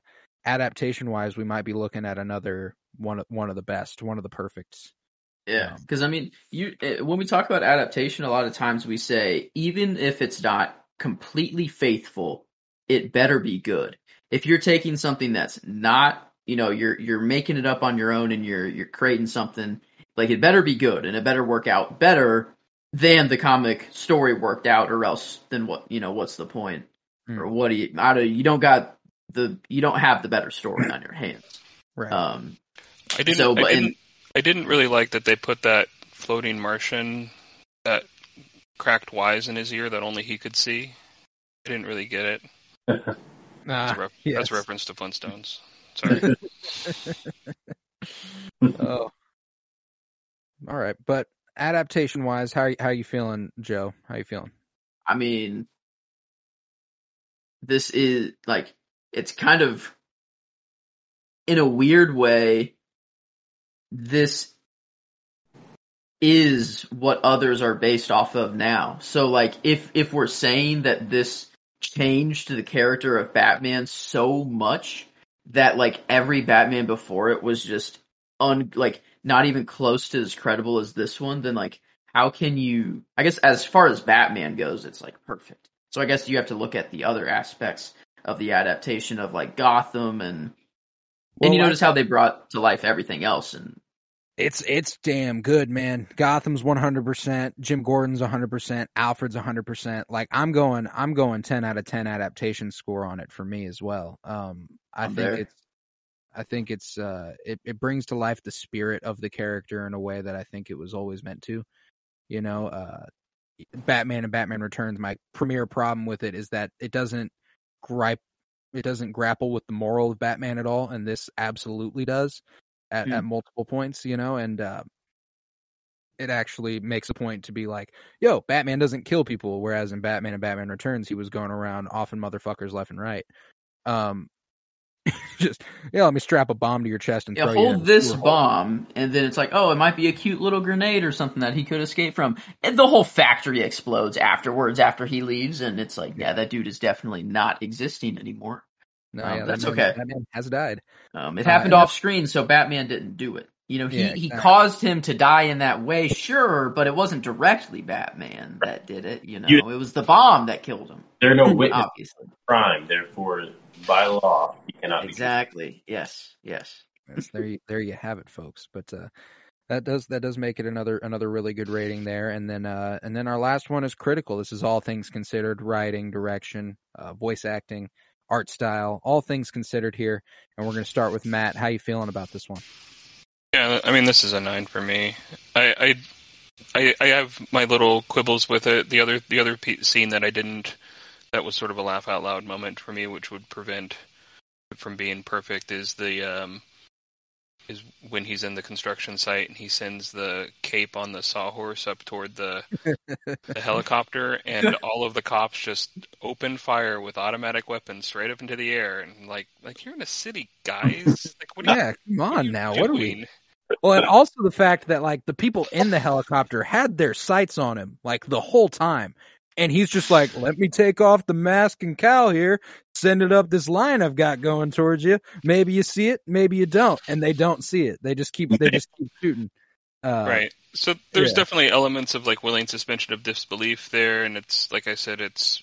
adaptation wise we might be looking at another one one of the best one of the perfects Yeah, Um, because I mean, you eh, when we talk about adaptation, a lot of times we say even if it's not completely faithful, it better be good. If you're taking something that's not, you know, you're you're making it up on your own and you're you're creating something like it better be good and it better work out better than the comic story worked out, or else then what? You know, what's the point? Hmm. Or what do you? I don't. You don't got the. You don't have the better story on your hands. right Um, I didn't. So, but I didn't. I didn't really like that they put that floating Martian, that cracked wise in his ear that only he could see. I didn't really get it. Ah, that's, a, ref- yes. that's a reference to Flintstones. Sorry. oh. All right, but adaptation wise, how how you feeling, Joe? How you feeling? I mean, this is like it's kind of in a weird way. This is what others are based off of now. So, like, if if we're saying that this changed the character of Batman so much that like every Batman before it was just un like not even close to as credible as this one, then like how can you I guess as far as Batman goes, it's like perfect. So I guess you have to look at the other aspects of the adaptation of like Gotham and Well, and you notice how they brought to life everything else and It's it's damn good, man. Gotham's one hundred percent. Jim Gordon's one hundred percent. Alfred's one hundred percent. Like I'm going, I'm going ten out of ten adaptation score on it for me as well. Um, I I'm think there. it's, I think it's, uh, it it brings to life the spirit of the character in a way that I think it was always meant to. You know, uh, Batman and Batman Returns. My premier problem with it is that it doesn't gripe, it doesn't grapple with the moral of Batman at all, and this absolutely does at, Hmm. at multiple points. You know, and uh, it actually makes a point to be like, "Yo, Batman doesn't kill people," whereas in Batman and Batman Returns, he was going around offing motherfuckers left and right. Um, just yeah, let me strap a bomb to your chest and yeah, throw you in hold this bomb and then it's like, oh, it might be a cute little grenade or something that he could escape from. And the whole factory explodes afterwards after he leaves and it's like, yeah, that dude is definitely not existing anymore. No, Um, yeah, that's that man- okay. That man has died. Um, it Uh, happened and off screen, so Batman didn't do it. You know, he, Yeah, he caused him to die in that way, sure, but it wasn't directly Batman that did it. You know, You- it was the bomb that killed him. There are no witness Obviously, crime, therefore, by law, he cannot be exactly. Yes, yes. Yes, there you, there you have it, folks. But uh, that does that does make it another another really good rating there. And then uh, and then our last one is critical. This is all things considered: writing, direction, uh, voice acting, art style, all things considered here. And we're going to start with Matt. How you feeling about this one? Yeah, I mean, this is a nine for me. I, I, I, have my little quibbles with it. The other, the other scene that I didn't, that was sort of a laugh out loud moment for me, which would prevent from being perfect, is the, um, is when he's in the construction site and he sends the cape on the sawhorse up toward the, the helicopter, and all of the cops just open fire with automatic weapons straight up into the air, and like, like you're in a city, guys. Like, what are you Yeah, come on now. What are we? Well, and also the fact that like the people in the helicopter had their sights on him like the whole time. And he's just like, let me take off the mask and cowl here, send it up this line I've got going towards you. Maybe you see it, maybe you don't. And they don't see it. They just keep, they just keep shooting. Uh, right. So there's yeah. definitely elements of like willing suspension of disbelief there, and it's like I said, it's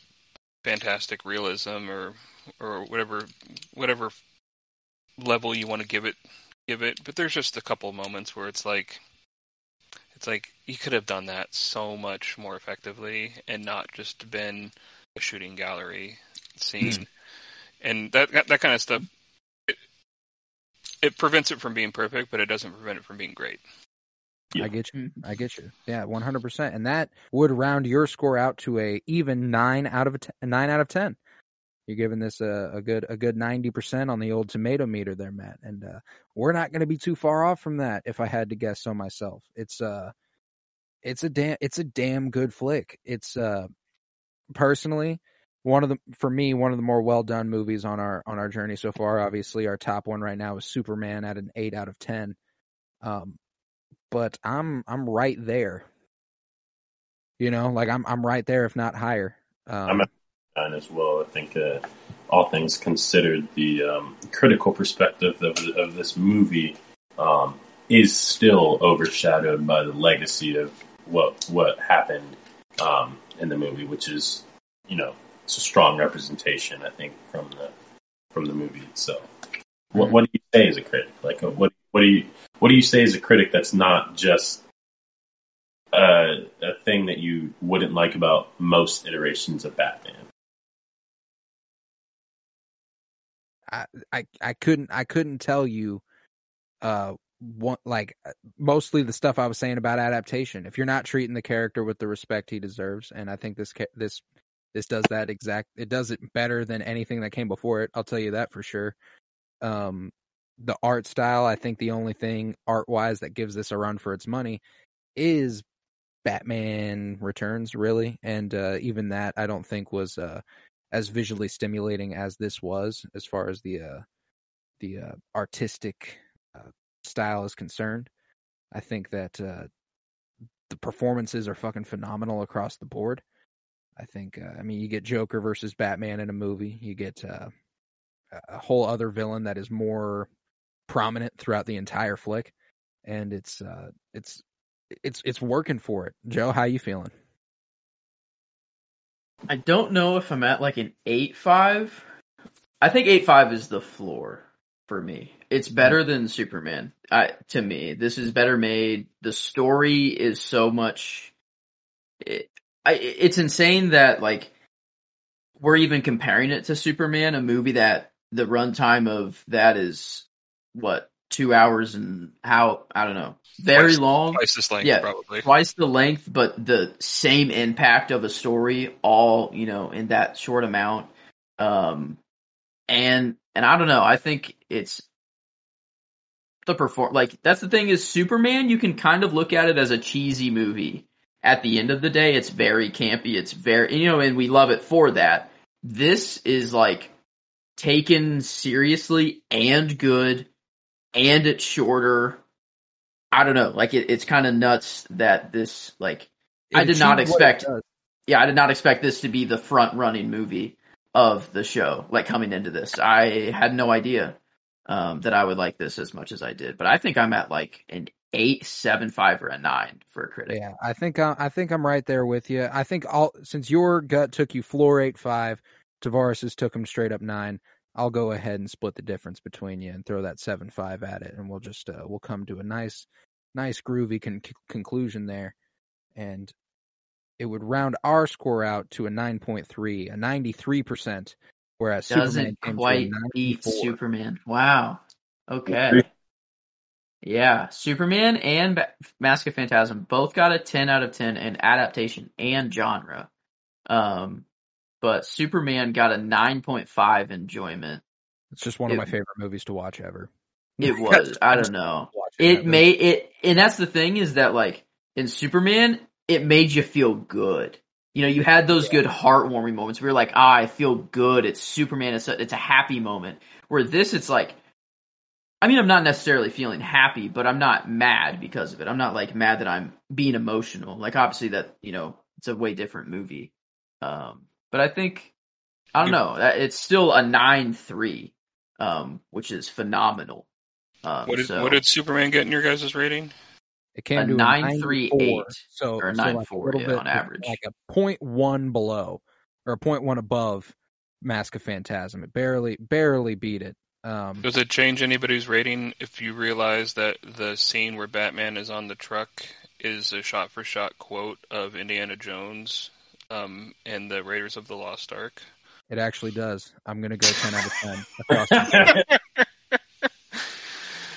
fantastic realism or or whatever whatever level you want to give it give it. But there's just a couple moments where it's like it's like you could have done that so much more effectively and not just been a shooting gallery scene. Hmm. And that that, that kind of stuff it, it prevents it from being perfect, but it doesn't prevent it from being great. Yeah. I get you. I get you. Yeah, one hundred percent. And that would round your score out to a even nine out of a ten, nine out of ten. You're giving this a, a good a good ninety percent on the old tomato meter there, Matt. And uh, we're not going to be too far off from that. If I had to guess so myself, it's uh, it's a damn it's a damn good flick. It's uh, personally one of the for me one of the more well done movies on our on our journey so far. Obviously, our top one right now is Superman at an eight out of ten. Um, but I'm I'm right there. You know, like I'm I'm right there, if not higher. Um, I'm at as well. I think, uh, all things considered, the um, critical perspective of, of this movie um, is still overshadowed by the legacy of what what happened um, in the movie, which is, you know, it's a strong representation, I think, from the from the movie itself. What, what do you say as a critic? Like, what what do you what do you say as a critic that's not just uh, a thing that you wouldn't like about most iterations of Batman? I, I couldn't I couldn't tell you uh one like uh, mostly the stuff I was saying about adaptation. If you're not treating the character with the respect he deserves, and I think this this this does that exact it does it better than anything that came before it. I'll tell you that for sure. Um, the art style, I think the only thing art wise that gives this a run for its money is Batman Returns, really, and uh, even that I don't think was uh, as visually stimulating as this was, as far as the uh, the uh, artistic uh, style is concerned. I think that uh, the performances are fucking phenomenal across the board. I think, uh, I mean, you get Joker versus Batman in a movie. You get uh, a whole other villain that is more prominent throughout the entire flick, and it's it's it's it's working for it. Joe, how you feeling? I don't know if I'm at like an eight five. I think eight five is the floor for me. It's better hmm. than Superman. I, to me, this is better made. The story is so much. It, I, it's insane that like we're even comparing it to Superman, a movie that the runtime of that is what two hours and how I don't know, very Twice- long Twice this length, Yeah. probably. twice the length, but the same impact of a story, all you know, in that short amount. Um, and and I don't know. I think it's the perform. Like that's the thing is Superman. You can kind of look at it as a cheesy movie. At the end of the day, it's very campy. It's very you know, and we love it for that. This is like taken seriously and good, and it's shorter. I don't know. Like it, it's kind of nuts that this like I did not it expect- yeah, I did not expect this to be the front running movie of the show. Like coming into this, I had no idea um, that I would like this as much as I did. But I think I'm at like an eight, seven, five, or a nine for a critic. Yeah, I think I, I think I'm right there with you. I think all since your gut took you floor eight five, Tavares's took him straight up nine. I'll go ahead and split the difference between you and throw that seven five at it, and we'll just uh, we'll come to a nice, nice groovy con- conclusion there, and it would round our score out to a nine point three, a ninety three percent, whereas Superman Doesn't came to a quite beat Superman. Wow. Okay. Yeah, Superman and Ba- Mask of Phantasm both got a 10 out of 10 in adaptation and genre. Um, but Superman got a 9.5 enjoyment. It's just one of it- my favorite movies to watch ever. It was, I don't know. It that made it, and that's the thing is that like in Superman, it made you feel good. You know, you had those good heartwarming moments where you're like, ah, I feel good. It's Superman. It's a, it's a happy moment. Where this, it's like, I mean, I'm not necessarily feeling happy, but I'm not mad because of it. I'm not like mad that I'm being emotional. Like obviously that, you know, it's a way different movie. Um, but I think, I don't know, it's still a 9-3, um, which is phenomenal. Um, What did so- what did Superman get in your guys' rating? It came A to a 9.38, so or a so like 9.4, little yeah, bit, on average. like a point one below or a point one above Mask of Phantasm. It barely barely beat it. Um, Does it change anybody's rating if you realize that the scene where Batman is on the truck is a shot for shot quote of Indiana Jones um, and the Raiders of the Lost Ark? it actually does. I'm gonna go ten out of ten. across the board.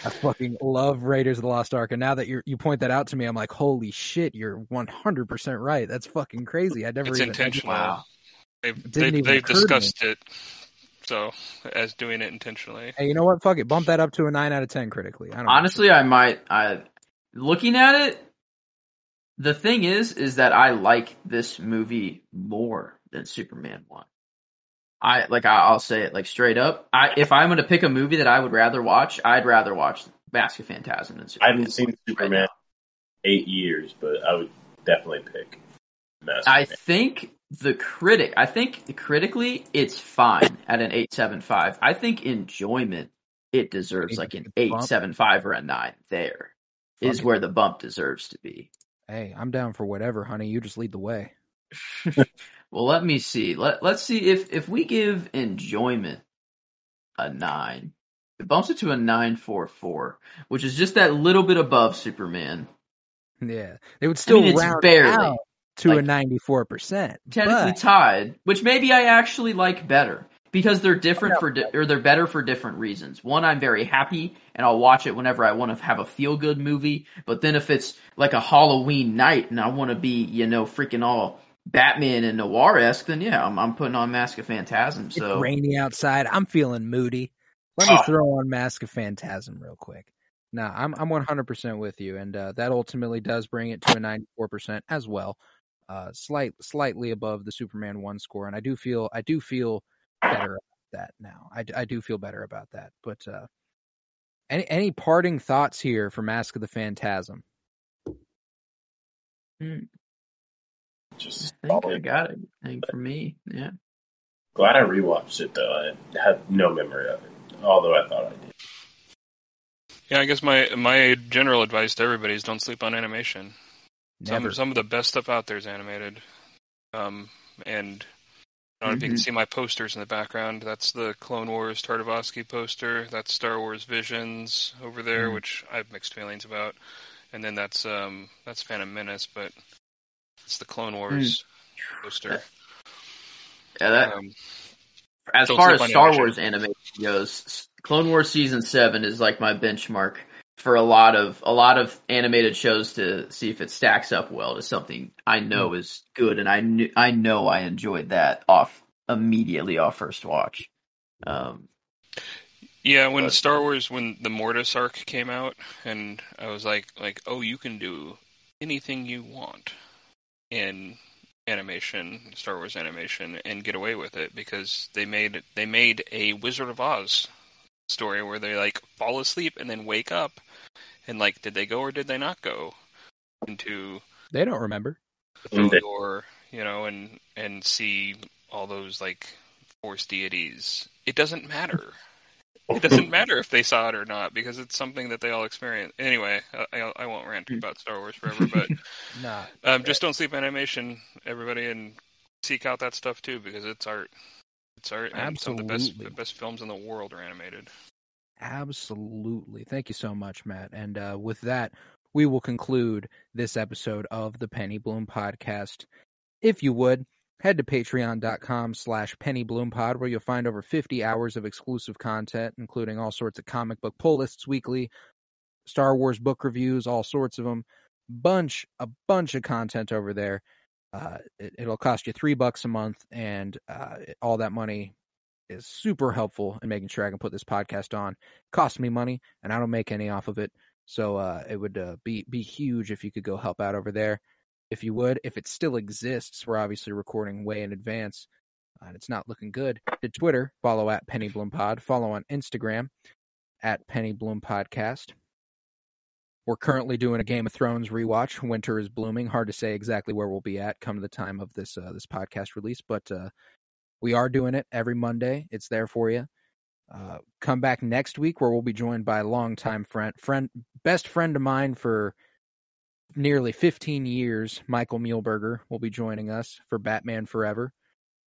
I fucking love Raiders of the Lost Ark, and now that you you point that out to me, I'm like, holy shit, you're 100 percent right. That's fucking crazy. I never It's even intentional. Wow. They've, didn't they've, even they've occur to me. discussed it, so as doing it intentionally. Hey, you know what? Fuck it. Bump that up to a nine out of ten critically. I don't know. Honestly, I might. I looking at it. The thing is, is that I like this movie more than Superman one. I like. I, I'll say it like straight up. I if I'm going to pick a movie that I would rather watch, I'd rather watch Mask of Phantasm than I haven't seen Superman now. eight years, but I would definitely pick Master I Man. think the critic. I think critically, it's fine at an eight seven five. I think enjoyment, it deserves like an get the eight bump. seven five or a nine. There is where the bump deserves to be. Hey, I'm down for whatever, honey. You just lead the way. Well, let me see. Let Let's see if if we give enjoyment a nine, it bumps it to a nine four four, which is just that little bit above Superman. Yeah, they would still it's round barely, out to a 94 percent. Technically tied, which maybe I actually like better because they're different for di- or they're better for different reasons. One, I'm very happy and I'll watch it whenever I want to have a feel good movie. But then if it's like a Halloween night and I want to be, you know, freaking all Batman and noir esque, then yeah, I'm, I'm putting on Mask of Phantasm. It's So rainy outside. I'm feeling moody. Let me Oh. throw on Mask of Phantasm real quick. Nah, I'm I'm 100% with you, and uh, that ultimately does bring it to a 94% as well, uh, slight slightly above the Superman one score, and I do feel I do feel better about that now. I, I do feel better about that. But uh, any any parting thoughts here for Mask of the Phantasm? Just I think I got it. I think for me, yeah. glad I rewatched it though. I had no memory of it, although I thought I did. Yeah, I guess my my general advice to everybody is don't sleep on animation. Never. Some some of the best stuff out there is animated. Um, and I don't know if you can Mhm. see my posters in the background. That's the Clone Wars Tartakovsky poster. That's Star Wars Visions over there, Mm. which I have mixed feelings about. And then that's um that's Phantom Menace, but it's the Clone Wars poster. Yeah, that, Um, as Don't far as Star animation. Wars animation goes, Clone Wars season seven is like my benchmark for a lot of a lot of animated shows to see if it stacks up well to something I know Hmm. is good, and I knew I know I enjoyed that off immediately off first watch. Um, Yeah, when But- Star Wars, when the Mortis arc came out, and I was like, like, oh, you can do anything you want in animation, Star Wars animation, and get away with it because they made they made a Wizard of Oz story where they like fall asleep and then wake up, and like, did they go or did they not go into They don't remember. the Mm, door, you know, and and see all those like Force deities. It doesn't matter. It doesn't matter if they saw it or not because it's something that they all experience. Anyway, I, I won't rant about Star Wars forever, but Nah. um, just don't sleep animation, everybody, and seek out that stuff too because it's art. It's art, and some of the best Absolutely. the best films in the world are animated. Absolutely. Thank you so much, Matt. And uh, with that, we will conclude this episode of the Penny Bloom podcast. If you would, head to patreon.com slash pennybloom.pod where you'll find over 50 hours of exclusive content, including all sorts of comic book pull lists weekly, Star Wars book reviews, all sorts of them. Bunch, a bunch of content over there. Uh, it, it'll cost you three bucks a month, and uh, all that money is super helpful in making sure I can put this podcast on. It costs me money, and I don't make any off of it. So uh, it would uh, be be huge if you could go help out over there. If you would, if it still exists, we're obviously recording way in advance, uh, and it's not looking good. To Twitter, follow at Penny Bloom Pod. Follow on Instagram at Penny Bloom Podcast. We're currently doing a Game of Thrones rewatch. Winter is blooming. Hard to say exactly where we'll be at come the time of this uh, this podcast release, but uh, we are doing it every Monday. It's there for you. Uh, come back next week where we'll be joined by a longtime friend, friend, best friend of mine for nearly 15 years, Michael Muehlberger will be joining us for Batman Forever.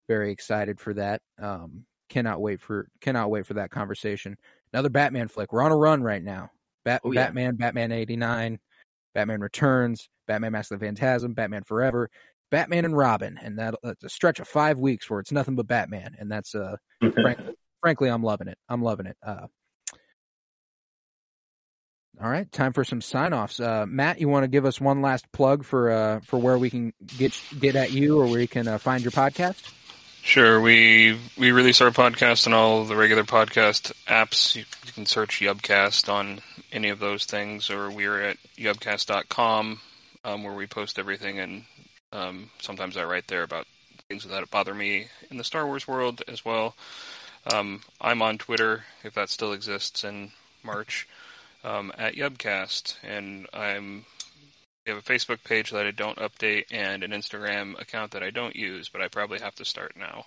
Very excited for that. Um, cannot wait for cannot wait for that conversation. Another Batman flick. We're on a run right now. Bat- Oh, yeah. Batman, Batman 89, Batman Returns, Batman Mask of the Phantasm, Batman Forever, Batman and Robin, and that, that's a stretch of five weeks where it's nothing but Batman, and that's uh, frank, frankly, I'm loving it. I'm loving it. Uh, all right, time for some sign-offs. Uh, Matt, you want to give us one last plug for uh, for where we can get get at you or where you can uh, find your podcast? Sure, we we release our podcast on all the regular podcast apps. You, you can search Yubcast on any of those things, or we're at yubcast.com, um, where we post everything, and um, sometimes I write there about things that bother me in the Star Wars world as well. Um, I'm on Twitter, if that still exists in March, um, at Yubcast, and I'm we have a Facebook page that I don't update and an Instagram account that I don't use, but I probably have to start now.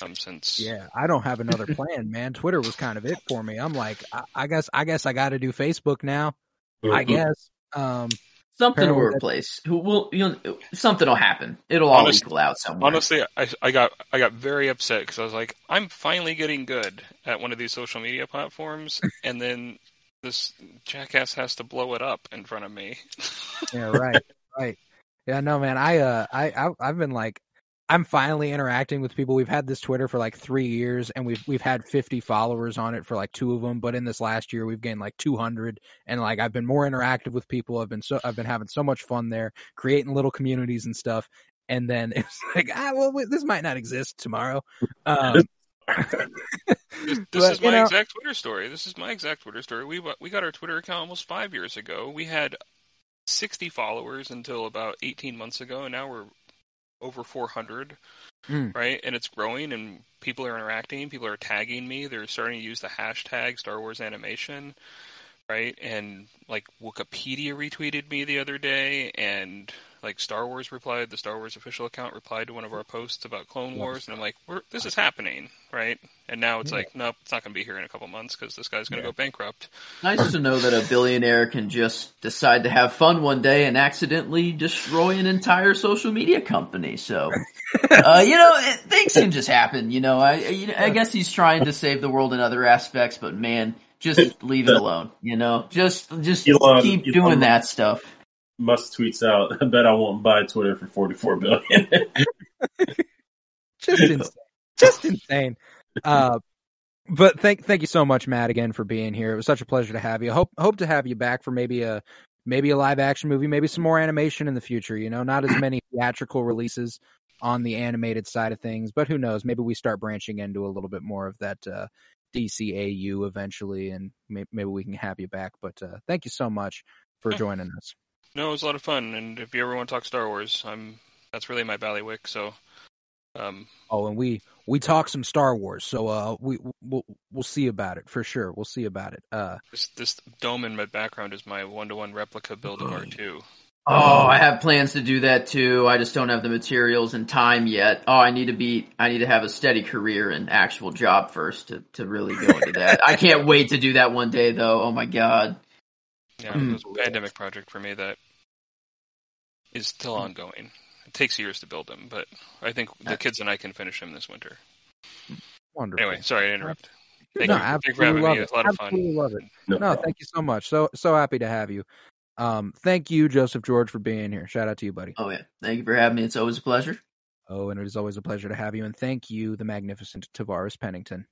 Um, since Yeah, I don't have another plan, man. Twitter was kind of it for me. I'm like, I, I guess I guess I got to do Facebook now. I guess. Um, Something will replace. Who will you know, something will happen. It'll all Honest- equal out somewhere. honestly, I, I got I got very upset because I was like, I'm finally getting good at one of these social media platforms, and then this jackass has to blow it up in front of me. yeah, right, right. Yeah, no, man. I uh, I, I I've been like, I'm finally interacting with people. We've had this Twitter for like three years, and we've we've had 50 followers on it for like two of them. But in this last year, we've gained like 200, and like I've been more interactive with people. I've been so I've been having so much fun there, creating little communities and stuff. And then it's like, ah, well, this might not exist tomorrow. Um, This, this But, is my know- exact Twitter story. This is my exact Twitter story. We we got our Twitter account almost five years ago. We had 60 followers until about 18 months ago, and now we're over 400. Mm. Right, and it's growing, and people are interacting. People are tagging me. They're starting to use the hashtag Star Wars Animation. Right, and like Wikipedia retweeted me the other day, and like Star Wars replied. The Star Wars official account replied to one of our posts about Clone Wars, and I'm like, We're, "This is happening, right?" And now it's Yeah. like, nope, it's not going to be here in a couple months because this guy's going to Yeah. go bankrupt. Nice to know that a billionaire can just decide to have fun one day and accidentally destroy an entire social media company. So, uh, you know, it, things can just happen. You know, I, you know, I guess he's trying to save the world in other aspects, but man, just leave it alone. You know, just just Elon- keep Elon- doing that stuff. Musk tweets out, "I bet I won't buy Twitter for forty four billion. just insane. Just insane. Uh, but thank thank you so much, Matt, again for being here. It was such a pleasure to have you. Hope hope to have you back for maybe a maybe a live action movie, maybe some more animation in the future. You know, not as many theatrical releases on the animated side of things, but who knows? Maybe we start branching into a little bit more of that uh, DCAU eventually, and may, maybe we can have you back. But uh, thank you so much for joining us. No, it was a lot of fun, and if you ever want to talk Star Wars, I'm that's really my ballywick. So, um, Oh, and we we talk some Star Wars, so uh, we we'll we'll see about it for sure. We'll see about it. Uh, this this dome in my background is my one to one replica build of R two. Oh, I have plans to do that too. I just don't have the materials and time yet. Oh, I need to be, I need to have a steady career and actual job first to, to really go into that. I can't wait to do that one day though. Oh my God. Yeah, it was a hmm. pandemic project for me that is still hmm. ongoing. It takes years to build them, but I think the kids and I can finish them this winter. Wonderful. Anyway, sorry to interrupt. Thank no, you. Thank you for absolutely having love me. it. It a lot of absolutely fun. love it. No, No, thank you so much. So so happy to have you. Um, thank you, Joseph George, for being here. Shout out to you, buddy. Oh yeah. Thank you for having me. It's always a pleasure. Oh, and it is always a pleasure to have you. And thank you, the magnificent Tavares Pennington.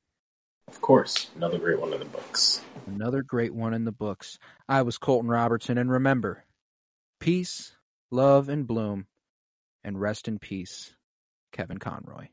Of course, another great one in the books. Another great one in the books. I was Colton Robertson, and remember, peace, love, and bloom, and rest in peace, Kevin Conroy.